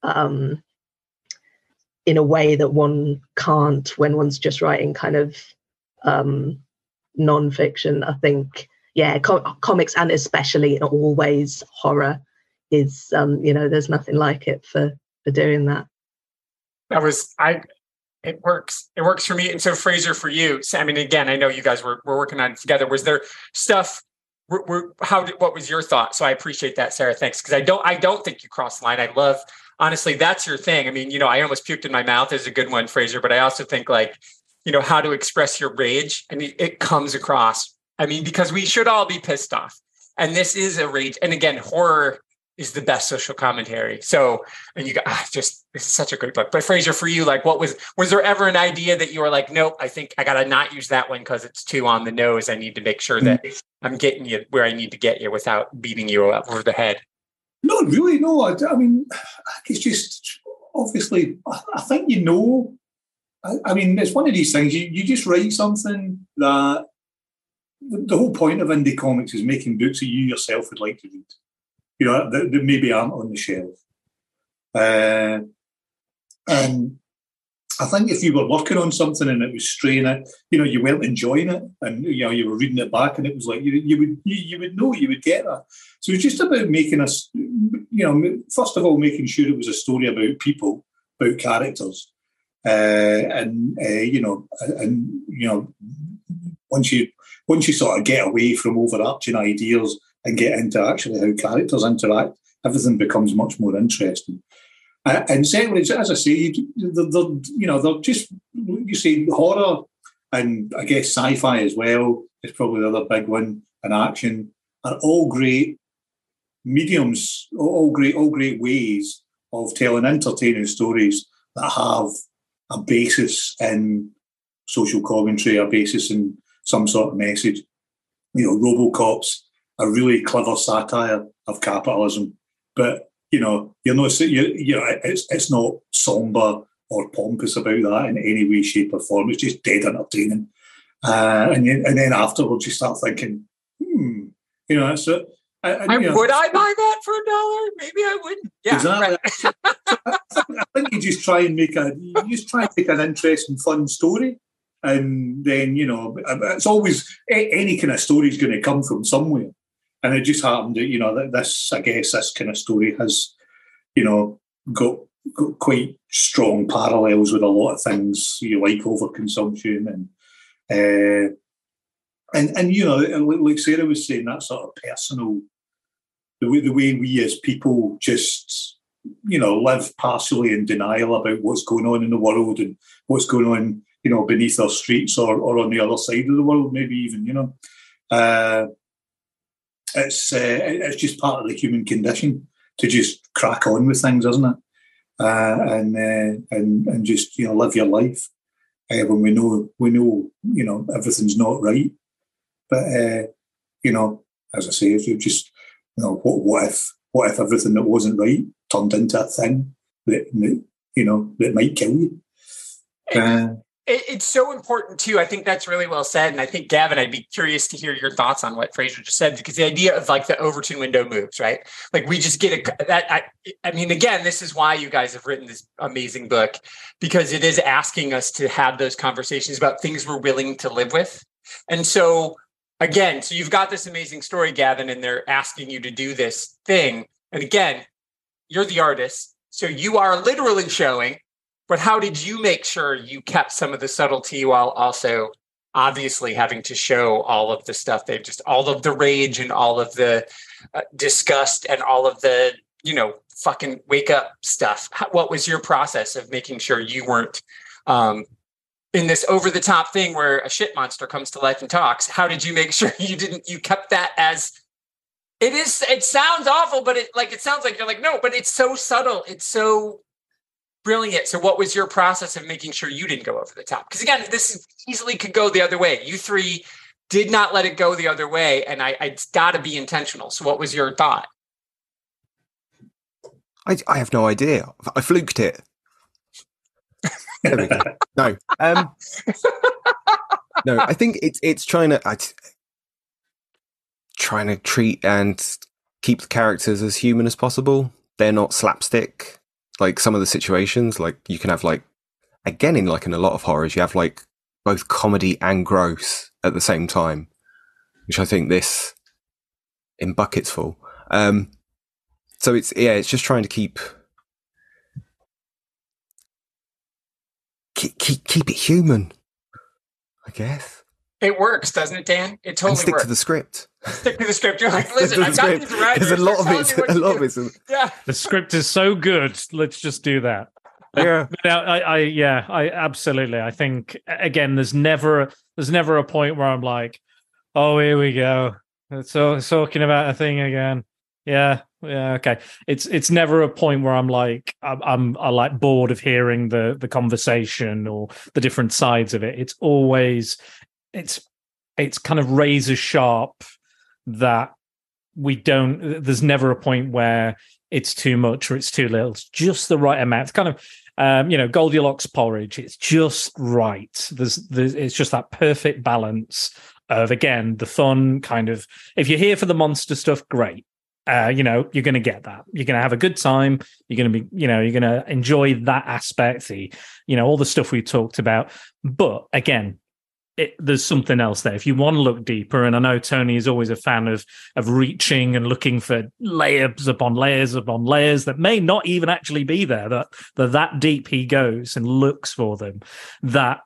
um in a way that one can't when one's just writing kind of um non-fiction i think yeah com- comics and especially always horror is um, you know, there's nothing like it for for doing that. That was I it works. It works for me. And so Fraser, for you, so, I mean, again, I know you guys were, were working on it together. Was there stuff were, how did what was your thought? So I appreciate that, Sarah. Thanks. Because I don't I don't think you cross the line. I love honestly, that's your thing. I mean, you know, I almost puked in my mouth is a good one, Fraser, but I also think like, you know, how to express your rage and it, it comes across. I mean, because we should all be pissed off. And this is a rage. And again, horror is the best social commentary. So, and you got ah, just this is such a great book. But Fraser, for you, like, what was was there ever an idea that you were like, nope, I think I gotta not use that one because it's too on the nose. I need to make sure that I'm getting you where I need to get you without beating you over the head. Not really. No, I, I mean, it's just obviously. I, think you know. I, I, mean, it's one of these things. You you just write something that the whole point of indie comics is making books that you yourself would like to read you know, that, that maybe aren't on the shelf. Uh, and I think if you were working on something and it was straying it, you know, you weren't enjoying it, and you know, you were reading it back, and it was like you, you would you, you would know you would get that. So it's just about making us, you know, first of all, making sure it was a story about people, about characters, and uh, you know, and you know, once you once you sort of get away from overarching ideas and get into actually how characters interact, everything becomes much more interesting. Uh, and secondly, as I say, you know, they're just you see horror and I guess sci-fi as well is probably the other big one, and action are all great mediums, all great, all great ways of telling entertaining stories that have a basis in social commentary, a basis in some sort of message. You know, RoboCop's a really clever satire of capitalism. But you know, you're not you, you know it's it's not somber or pompous about that in any way, shape, or form. It's just dead entertaining. Uh, and you, and then afterwards, you start thinking, hmm, you know, so. And, you know, would I buy that for a dollar? Maybe I wouldn't. Yeah, exactly. Right. I think you just try and make a, you just try and make an interesting, fun story, and then you know, it's always any kind of story is going to come from somewhere. And it just happened that, you know, that this, I guess, this kind of story has, you know, got, got quite strong parallels with a lot of things you know, like overconsumption and, uh, and, and, you know, like Sarah was saying, that sort of personal, the way, the way we as people just, you know, live partially in denial about what's going on in the world and what's going on, you know, beneath our streets or, or on the other side of the world, maybe even, you know. Uh, it's uh, it's just part of the human condition to just crack on with things, isn't it? Uh, and uh, and and just you know live your life uh, when we know we know you know everything's not right. But uh, you know, as I say, if you just you know what what if what if everything that wasn't right turned into a thing that, you know that might kill you? Uh, it, it's so important too. I think that's really well said. And I think Gavin, I'd be curious to hear your thoughts on what Fraser just said, because the idea of like the Overton window moves, right? Like we just get a that I I mean, again, this is why you guys have written this amazing book, because it is asking us to have those conversations about things we're willing to live with. And so again, so you've got this amazing story, Gavin, and they're asking you to do this thing. And again, you're the artist. So you are literally showing but how did you make sure you kept some of the subtlety while also obviously having to show all of the stuff they've just all of the rage and all of the uh, disgust and all of the you know fucking wake up stuff how, what was your process of making sure you weren't um, in this over the top thing where a shit monster comes to life and talks how did you make sure you didn't you kept that as it is it sounds awful but it like it sounds like you're like no but it's so subtle it's so Brilliant. So, what was your process of making sure you didn't go over the top? Because again, this easily could go the other way. You three did not let it go the other way, and I, it's got to be intentional. So, what was your thought? I, I have no idea. I fluked it. There we go. No, um, no. I think it's it's trying to I, trying to treat and keep the characters as human as possible. They're not slapstick like some of the situations, like you can have like again in like in a lot of horrors, you have like both comedy and gross at the same time, which I think this in buckets full. Um, so it's yeah, it's just trying to keep keep keep, keep it human, I guess, It works, doesn't it, Dan? It and totally stick works. to the script. Stick to the script. You're like, Stick listen, to the I've got these around There's a lot of it. A lot of it's Yeah. The script is so good. Let's just do that. yeah. No, I, I, yeah, I absolutely. I think again, there's never, there's never a point where I'm like, oh, here we go. So talking about a thing again. Yeah, yeah, okay. It's it's never a point where I'm like, I'm, I like bored of hearing the the conversation or the different sides of it. It's always, it's it's kind of razor sharp that we don't. There's never a point where it's too much or it's too little. It's just the right amount. It's kind of um, you know, Goldilocks porridge. It's just right. There's, there's, it's just that perfect balance of again the fun kind of. If you're here for the monster stuff, great. Uh, you know, you're going to get that. You're going to have a good time. You're going to be, you know, you're going to enjoy that aspect. The, you know, all the stuff we talked about. But again, it, there's something else there. If you want to look deeper, and I know Tony is always a fan of of reaching and looking for layers upon layers upon layers that may not even actually be there. That that that deep he goes and looks for them. That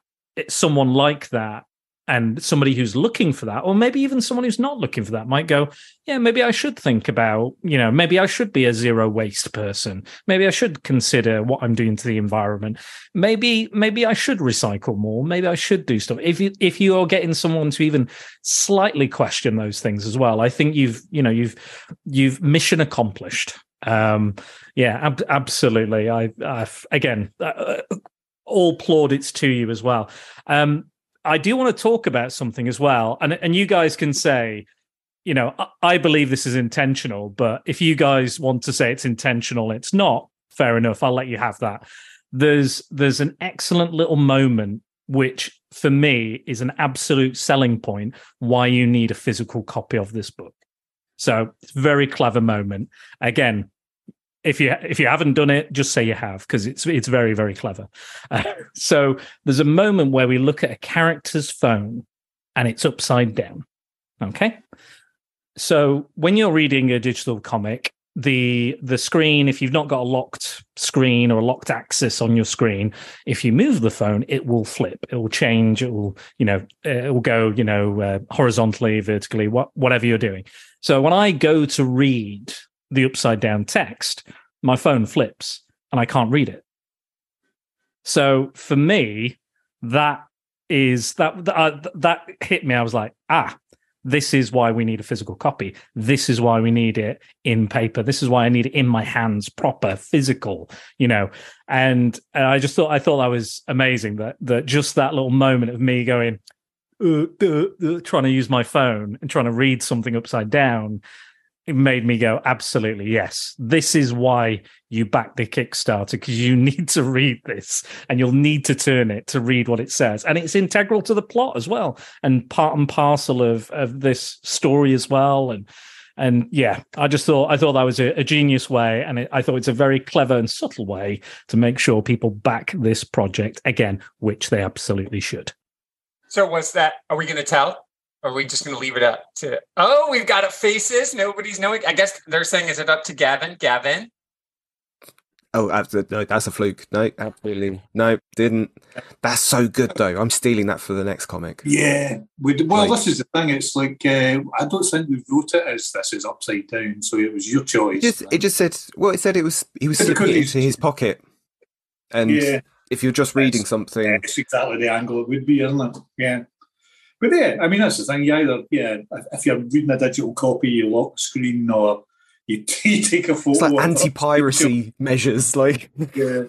someone like that and somebody who's looking for that, or maybe even someone who's not looking for that, might go, yeah, maybe I should think about, you know, maybe I should be a zero waste person. Maybe I should consider what I'm doing to the environment. Maybe, maybe I should recycle more. Maybe I should do stuff. If you if you are getting someone to even slightly question those things as well, I think you've, you know, you've you've mission accomplished. Um, yeah, ab- absolutely. I, I've again, uh, all plaudits to you as well. Um, I do want to talk about something as well, and and you guys can say, you know, I, I believe this is intentional, but if you guys want to say it's intentional, it's not. Fair enough. I'll let you have that. There's there's an excellent little moment which for me is an absolute selling point why you need a physical copy of this book. So it's very clever moment. Again, if you if you haven't done it, just say you have because it's it's very very clever. Uh, so there's a moment where we look at a character's phone and it's upside down. Okay. So when you're reading a digital comic, the the screen, if you've not got a locked screen or a locked axis on your screen, if you move the phone, it will flip. It will change. It will, you know, it will go, you know, uh, horizontally, vertically, what whatever you're doing. So when I go to read the upside down text, my phone flips and I can't read it. So for me, that is that that, uh, that hit me. I was like, ah, this is why we need a physical copy. This is why we need it in paper. This is why I need it in my hands, proper, physical, you know. And, and I just thought I thought that was amazing that that just that little moment of me going, uh, uh, uh, trying to use my phone and trying to read something upside down it made me go absolutely yes this is why you back the kickstarter because you need to read this and you'll need to turn it to read what it says and it's integral to the plot as well and part and parcel of of this story as well and and yeah i just thought i thought that was a, a genius way and it, i thought it's a very clever and subtle way to make sure people back this project again which they absolutely should So was that? Are we going to tell? Or are we just going to leave it up to? Oh, we've got it faces. Nobody's knowing. I guess they're saying, is it up to Gavin? Gavin. Oh, absolutely. No, that's a fluke. No, absolutely. No, didn't. That's so good, though. I'm stealing that for the next comic. Yeah, we d- well, Right. this is the thing. It's like uh, I don't think we wrote it as this is upside down, so it was your choice. It just, it just said, well, it said it was, he was It's slipping because it into his pocket. And yeah, if you're just reading Yes. something, yeah, it's exactly the angle it would be, isn't it? Yeah. But yeah, I mean that's the thing. You either yeah, if, if you're reading a digital copy, you lock the screen, or you, you take a photo. it's like anti-piracy measures. Like, Yeah.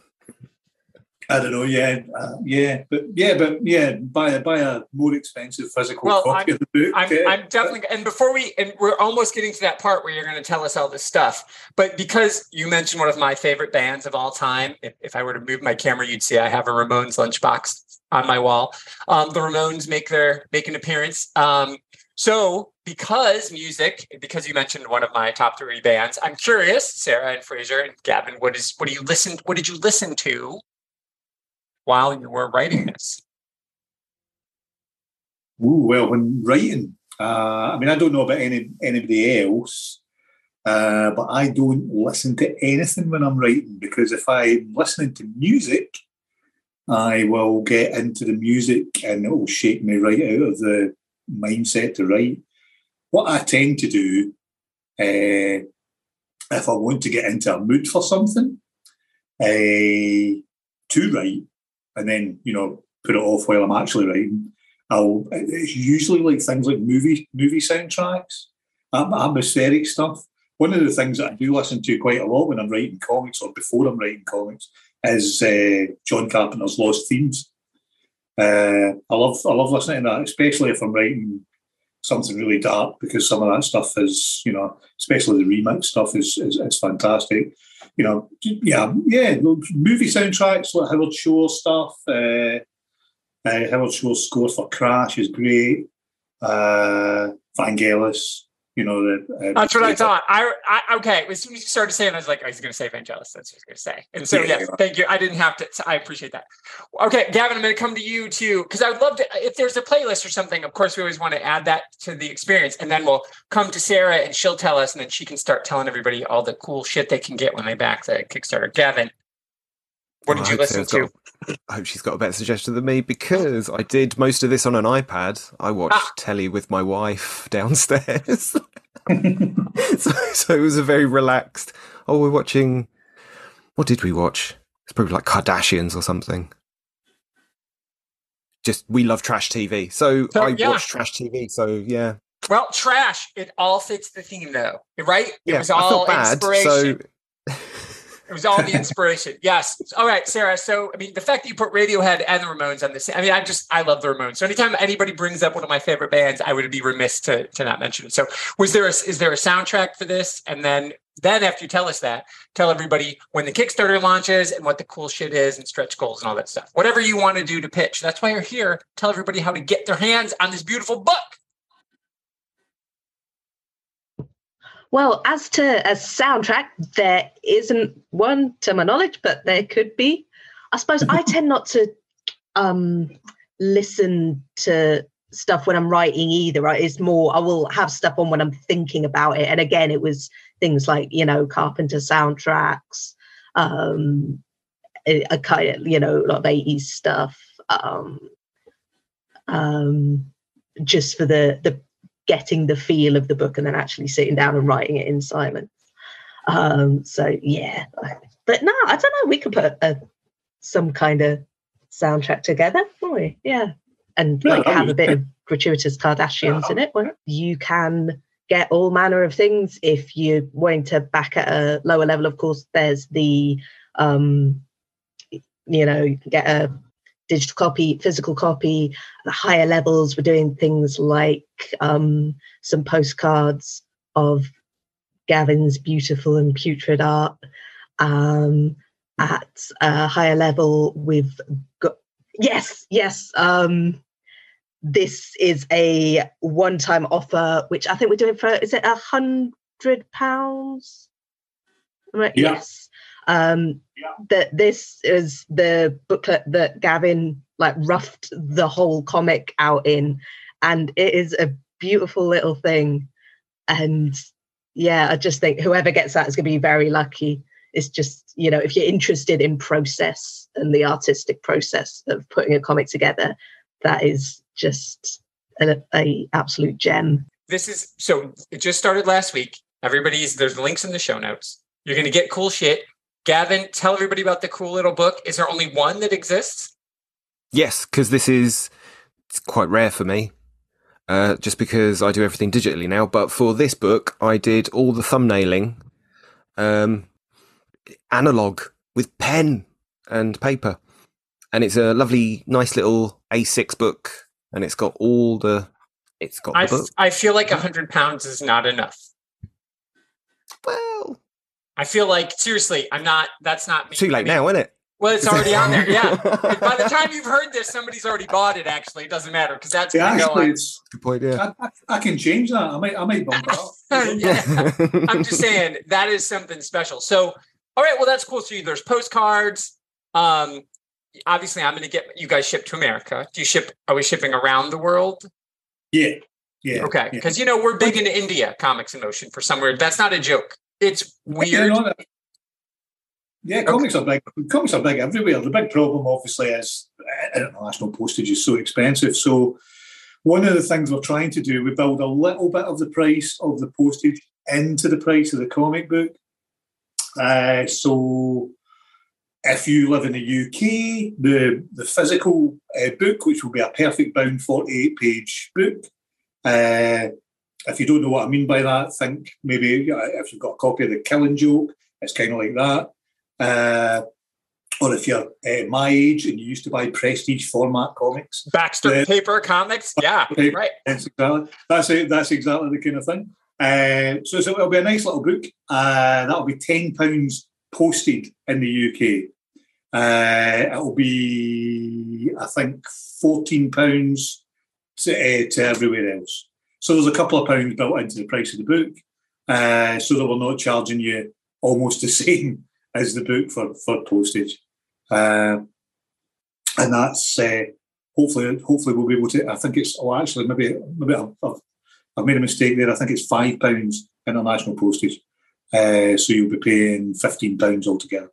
I don't know. Yeah, uh, yeah, but yeah, but yeah, buy a buy a more expensive physical Well, copy of the book. I'm, yeah. I'm definitely, and before we, and we're almost getting to that part where you're going to tell us all this stuff. But because you mentioned one of my favorite bands of all time, if, if I were to move my camera, you'd see I have a Ramones lunchbox on my wall. Um, the Ramones make their make an appearance. Um, so because music, because you mentioned one of my top three bands, I'm curious, Sarah and Fraser and Gavin, what is what do you listen? What did you listen to while you were writing this? Ooh, well, when writing, uh, I mean, I don't know about any anybody else. Uh, but I don't listen to anything when I'm writing because if I'm listening to music, I will get into the music and it will shake me right out of the mindset to write. What I tend to do, uh, if I want to get into a mood for something, uh, to write, and then you know put it off while I'm actually writing. I'll. It's usually like things like movie movie soundtracks, atmospheric stuff. One of the things that I do listen to quite a lot when I'm writing comics or before I'm writing comics is uh, John Carpenter's Lost Themes. Uh, I love I love listening to that, especially if I'm writing something really dark, because some of that stuff is, you know, especially the remix stuff is is, is fantastic. You know, yeah, yeah, movie soundtracks like Howard Shore stuff. Uh, uh, Howard Shore's score for Crash is great. Uh, Vangelis, you know that. Uh, that's what I thought. I, I okay. As soon as you started saying, I was like, oh, he's going to say Vangelis. That's what he's going to say. And so, yeah, yes, thank you. I didn't have to. I appreciate that. Okay, Gavin, I'm going to come to you too because I would love to. If there's a playlist or something, of course, we always want to add that to the experience, and then we'll come to Sarah and she'll tell us, and then she can start telling everybody all the cool shit they can get when they back the Kickstarter. Gavin, what did you listen to? I hope she's got a better suggestion than me because I did most of this on an iPad. I watched ah. telly with my wife downstairs. so, so it was a very relaxed. Oh, we're watching. What did we watch? It's probably like Kardashians or something. Just we love trash TV, so, so I yeah. watched trash TV. So yeah. Well, trash. It all fits the theme, though, right? It yeah, was all bad, inspiration. So it was all the inspiration. yes. All right, Sarah. So, I mean, the fact that you put Radiohead and the Ramones on this, I mean, I just, I love the Ramones. So, anytime anybody brings up one of my favorite bands, I would be remiss to, to not mention it. So, was there a, is there a soundtrack for this? And then, then after you tell us that, tell everybody when the Kickstarter launches and what the cool shit is and stretch goals and all that stuff. Whatever you want to do to pitch. That's why you're here. Tell everybody how to get their hands on this beautiful book. Well, as to a soundtrack, there isn't one to my knowledge, but there could be. I suppose I tend not to um, listen to stuff when I'm writing either. Right? It's more I will have stuff on when I'm thinking about it. And again, it was things like you know Carpenter soundtracks, um, a, kind of you know a lot of 80s stuff. Um, um, just for the the getting the feel of the book and then actually sitting down and writing it in silence. Um, so yeah, but no, I don't know. We could put a, some kind of soundtrack together, we? Yeah, and like have a bit of gratuitous Kardashians in it. Well, you can get all manner of things if you're wanting to back at a lower level. Of course, there's the um, you know, get a digital copy, physical copy. The higher levels, we're doing things like um, some postcards of Gavin's beautiful and putrid art. Um, at a higher level, we've got yes, yes. Um, this is a one-time offer, which I think we're doing for is it a hundred pounds? Right. Yeah. Yes um, yeah. that this is the booklet that Gavin like roughed the whole comic out in, and it is a beautiful little thing. And yeah, I just think whoever gets that is going to be very lucky. It's just you know if you're interested in process and the artistic process of putting a comic together, that is just a, a absolute gem. This is so it just started last week. Everybody's there's links in the show notes. You're going to get cool shit. Gavin, tell everybody about the cool little book. Is there only one that exists? Yes, because this is it's quite rare for me. Uh, just because I do everything digitally now. But for this book, I did all the thumbnailing, um, analog with pen and paper, and it's a lovely, nice little A6 book, and it's got all the. It's got. I, I feel like a hundred pounds is not enough. Well, I feel like seriously, I'm not. That's not me. Too late I mean, now, isn't it? Well, it's already on there. Yeah. By the time you've heard this, somebody's already bought it. Actually, it doesn't matter because that's yeah. Actually, it's good point. Yeah. I, I, I, can change that. I might. I might bump it up. yeah. I'm just saying that is something special. So, all right. Well, that's cool. So there's postcards. Um, obviously, I'm going to get you guys shipped to America. Do you ship? Are we shipping around the world? Yeah. Yeah. Okay, yeah. because you know we're big into India comics in motion for some weird. That's not a joke. It's weird. Yeah, no, that- yeah, comics are big. Comics are big everywhere. The big problem, obviously, is uh, international postage is so expensive. So, one of the things we're trying to do, we build a little bit of the price of the postage into the price of the comic book. Uh, so, if you live in the UK, the the physical uh, book, which will be a perfect bound forty-eight page book. Uh, if you don't know what I mean by that, think maybe uh, if you've got a copy of the Killing Joke, it's kind of like that. Uh, or if you're uh, my age and you used to buy prestige format comics, Baxter Yeah. paper comics. Yeah, Paper. right. that's exactly that's it. That's exactly the kind of thing. Uh, so, so it'll be a nice little book. Uh, that'll be ten pounds posted in the UK. Uh, it'll be, I think, fourteen pounds to, uh, to everywhere else. So there's a couple of pounds built into the price of the book, uh, so that we're not charging you almost the same as the book for for postage. Uh, and that's uh, hopefully hopefully we'll be able to. I think it's oh actually maybe maybe I've, I've, made a mistake there. I think it's five pounds international postage, uh, so you'll be paying fifteen pounds altogether.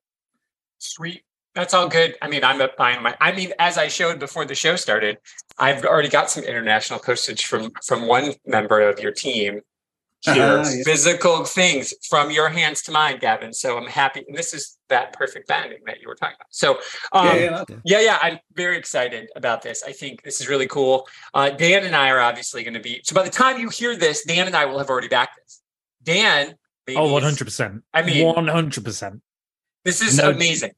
Sweet. That's all good. I mean, I'm a buying my. I mean, as I showed before the show started, I've already got some international postage from from one member of your team. Here, Ah, yeah. physical things from your hands to mine, Gavin. So I'm happy, and this is that perfect banding that you were talking about. So, um, yeah, yeah, that- Yeah, yeah, I'm very excited about this. I think this is really cool. Uh, Dan and I are obviously going to be. So by the time you hear this, Dan and I will have already backed this. Dan, maybe Oh, one hundred percent. I mean- one hundred percent. This is No- amazing.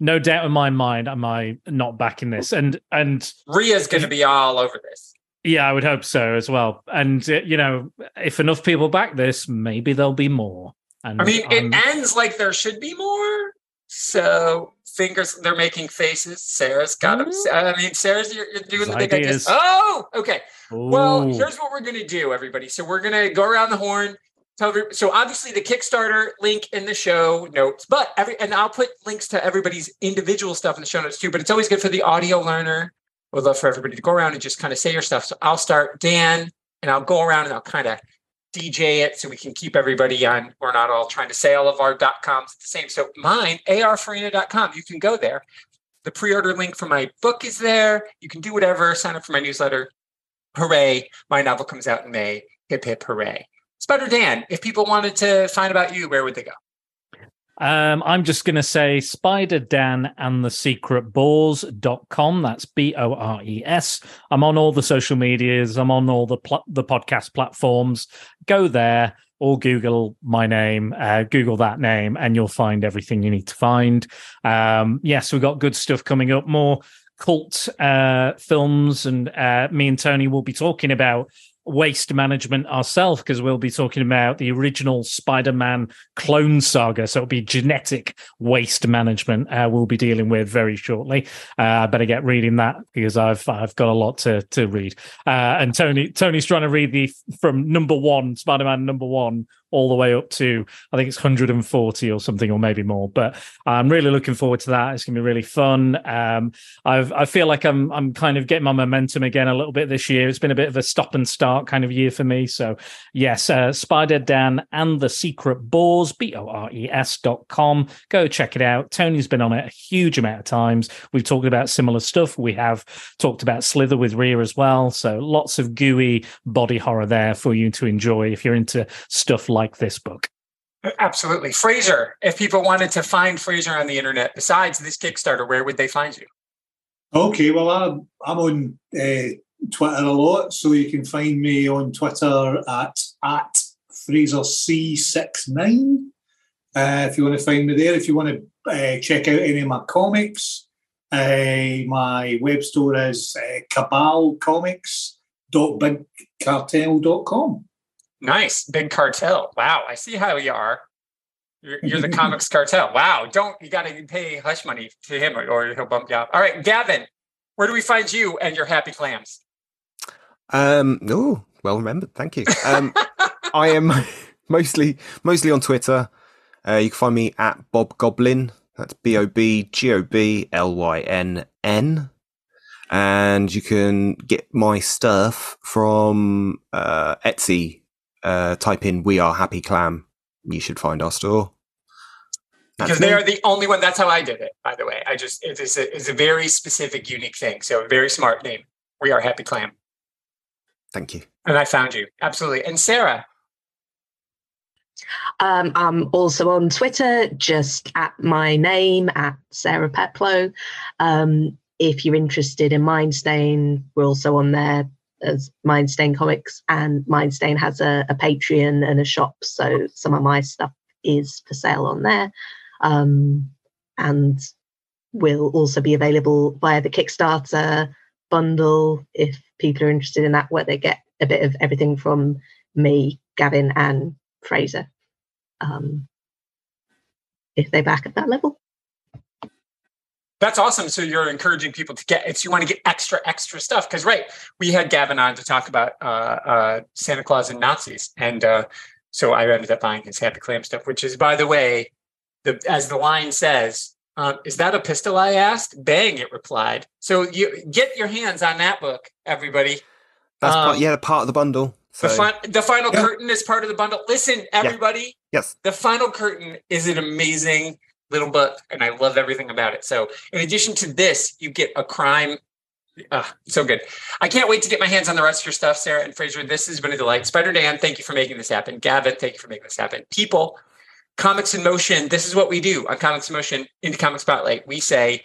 No doubt in my mind, am I not backing this? And and Ria's going to be all over this. yeah, I would hope so as well. And uh, you know, if enough people back this, maybe there'll be more. And I mean, it ends like there should be more. So fingers, they're making faces. Sarah's got them. I mean, Sarah's you're, you're doing the big ideas. Ideas. Oh, okay. Well, here's what we're going to do, everybody. So we're going to go around the horn. Tell so obviously the Kickstarter link in the show notes, but every and I'll put links to everybody's individual stuff in the show notes too. But it's always good for the audio learner. Would love for everybody to go around and just kind of say your stuff. So I'll start Dan, and I'll go around and I'll kind of DJ it so we can keep everybody on. We're not all trying to say all of our dot coms the same. So mine, arfarina.com. You can go there. The pre-order link for my book is there. You can do whatever. Sign up for my newsletter hooray, my novel comes out in May. Hip hip hooray. Spider Dan, if people wanted to find about you, where would they go? Um, I'm just going to say Spider Dan and the Secret Bores.com. That's B O R E S. I'm on all the social medias. I'm on all the pl- the podcast platforms. Go there or Google my name, uh, Google that name, and you'll find everything you need to find. Um, yes, we've got good stuff coming up. More cult uh, films, and uh, me and Tony will be talking about waste management ourselves because we'll be talking about the original Spider-Man clone saga. So it'll be genetic waste management. Uh, we'll be dealing with very shortly. Uh, I better get reading that because I've I've got a lot to to read. Uh, and Tony Tony's trying to read the from number one Spider-Man number one all the way up to I think it's 140 or something or maybe more. But I'm really looking forward to that. It's going to be really fun. Um, I feel like I'm I'm kind of getting my momentum again a little bit this year. It's been a bit of a stop and start kind of year for me. So yes, uh, Spider Dan and the Secret Bores B O R E S dot com. Go check it out. Tony's been on it a huge amount of times. We've talked about similar stuff. We have talked about Slither with Rhea as well. So lots of gooey body horror there for you to enjoy if you're into stuff like this book. Absolutely. Fraser, if people wanted to find Fraser on the internet besides this Kickstarter, where would they find you? Okay, well, I'm, I'm on uh, Twitter a lot, so you can find me on Twitter at at Fraser C69. Uh, if you want to find me there, if you want to uh, check out any of my comics, uh, my web store is uh, cabalcomics.bigcartel.com. Nice. Big cartel. Wow. I see how you are. You're, you're the comics cartel. Wow. Don't, you got to pay hush money to him or, or he'll bump you out. All right. Gavin, where do we find you and your happy clams? Um, oh, well remembered. Thank you. Um, I am mostly mostly on Twitter. Uh, you can find me at Bob Goblin. That's B O B G O B L Y N N. and you can get my stuff from uh, Etsy. Uh, type in "We Are Happy Clam." You should find our store. That's because they me. are the only one. That's how I did it. By the way, I just it is a, it's a very specific, unique thing. So a very smart name. We are Happy Clam, Thank you. and I found you absolutely. And Sarah, Um, I'm also on Twitter, just at my name, at Sarah Peploe. Um, if you're interested in Mindstain, we're also on there as Mindstain Comics, and Mindstain has a, a Patreon and a shop, so some of my stuff is for sale on there. Um, and will also be available via the Kickstarter bundle if people are interested in that, where they get a bit of everything from me, Gavin, and Fraser um, if they back at that level. That's awesome. So you're encouraging people to get if you want to get extra extra stuff because right, we had Gavin on to talk about uh, uh, Santa Claus and Nazis, and uh, so I ended up buying his Happy Clam stuff, which is by the way, the as the line says. Um, is that a pistol? I asked. Bang! It replied. So you get your hands on that book, everybody. That's part, Um, yeah, part of the bundle. So The, fin- the final Yeah. curtain is part of the bundle. Listen, everybody, yes, the final curtain is an amazing little book, and I love everything about it. So, in addition to this, you get a crime. Uh, so good. I can't wait to get my hands on the rest of your stuff, Sarah and Fraser. This has been a delight. Spider Dan, thank you for making this happen. Gavin, thank you for making this happen. People, Comics in Motion, this is what we do on Comics in Motion, Indie Comic Spotlight. We say,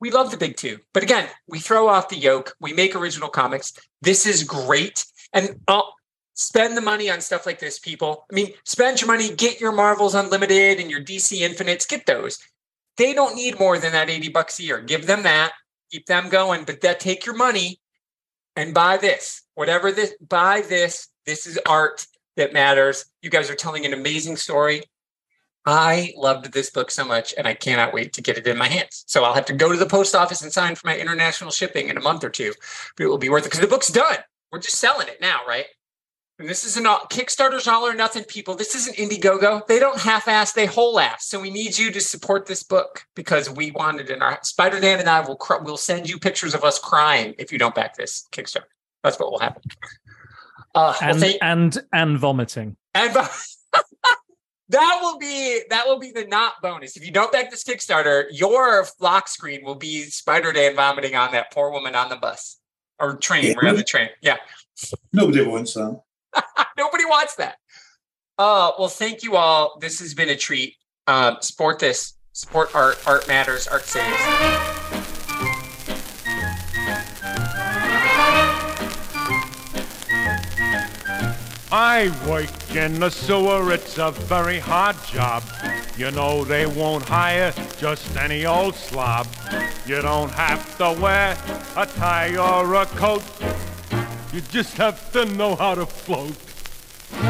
we love the big two. But again, we throw off the yoke, we make original comics. This is great. And I'll spend the money on stuff like this, people. I mean, spend your money, get your Marvels Unlimited and your DC Infinites, get those. They don't need more than that 80 bucks a year. Give them that, keep them going, but that take your money and buy this. Whatever this, buy this. This is art that matters. You guys are telling an amazing story. I loved this book so much, and I cannot wait to get it in my hands. So I'll have to go to the post office and sign for my international shipping in a month or two, but it will be worth it because the book's done. We're just selling it now, right? And this isn't all Kickstarter's all or nothing, people. This isn't Indiegogo. They don't half-ass, they whole-ass. So we need you to support this book because we want it in our Spider Dan and I will cr- will send you pictures of us crying if you don't back this Kickstarter. That's what will happen. Uh, well, and thank- and and vomiting. and that will be that will be the not bonus. If you don't back this Kickstarter, your lock screen will be Spider Dan vomiting on that poor woman on the bus or train. We're on the train. Yeah. Nobody wants that. Nobody wants that. Uh, well, thank you all. This has been a treat. Um, support this. Support art. Art matters. Art saves. I work in the sewer, it's a very hard job. You know they won't hire just any old slob. You don't have to wear a tie or a coat. You just have to know how to float.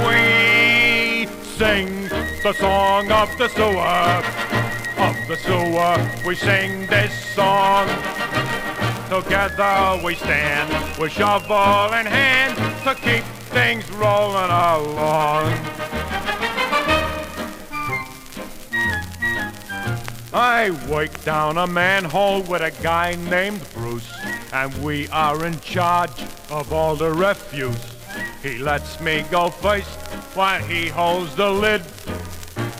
We sing the song of the sewer. Of the sewer, we sing this song. Together we stand with shovel in hand to keep things rolling along. I work down a manhole with a guy named Bruce, and we are in charge of all the refuse. He lets me go first while he holds the lid.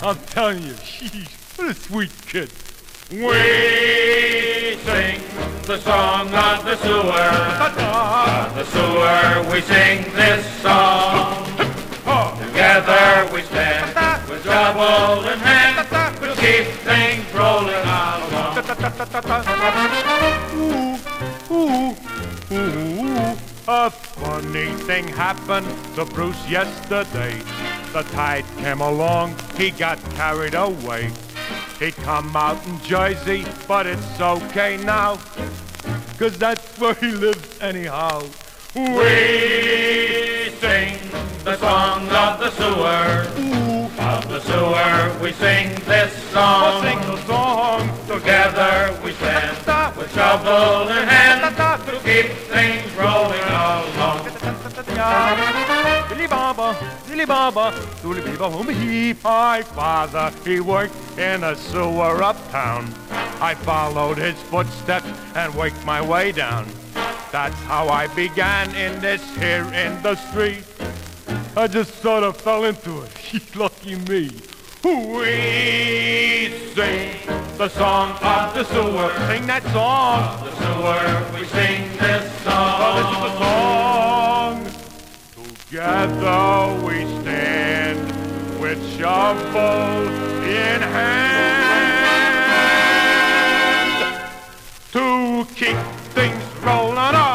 I'm telling you, she's what a sweet kid. We sing the song of the sewer. The sewer, we sing this song. Together we stand with shovel in hand to keep things rolling along. Ooh, ooh, ooh. A funny thing happened to Bruce yesterday. The tide came along, he got carried away. He'd come out in Jersey, but it's okay now. Cause that's where he lives anyhow. We sing the song of the sewer. Of the sewer, we sing this song. sing the song. Together we stand with shovel in hand to keep things rolling along. Billy Baba, Billy Baba, Dooley Baba, Home Heap. My father, he worked in a sewer uptown. I followed his footsteps and worked my way down. That's how I began in this here industry. I just sort of fell into it. Lucky me. We sing the song of the sewer. Sing that song. Of the sewer. We sing this song. Oh, this is the song. Together we stand with shovel in hand to keep things rolling on.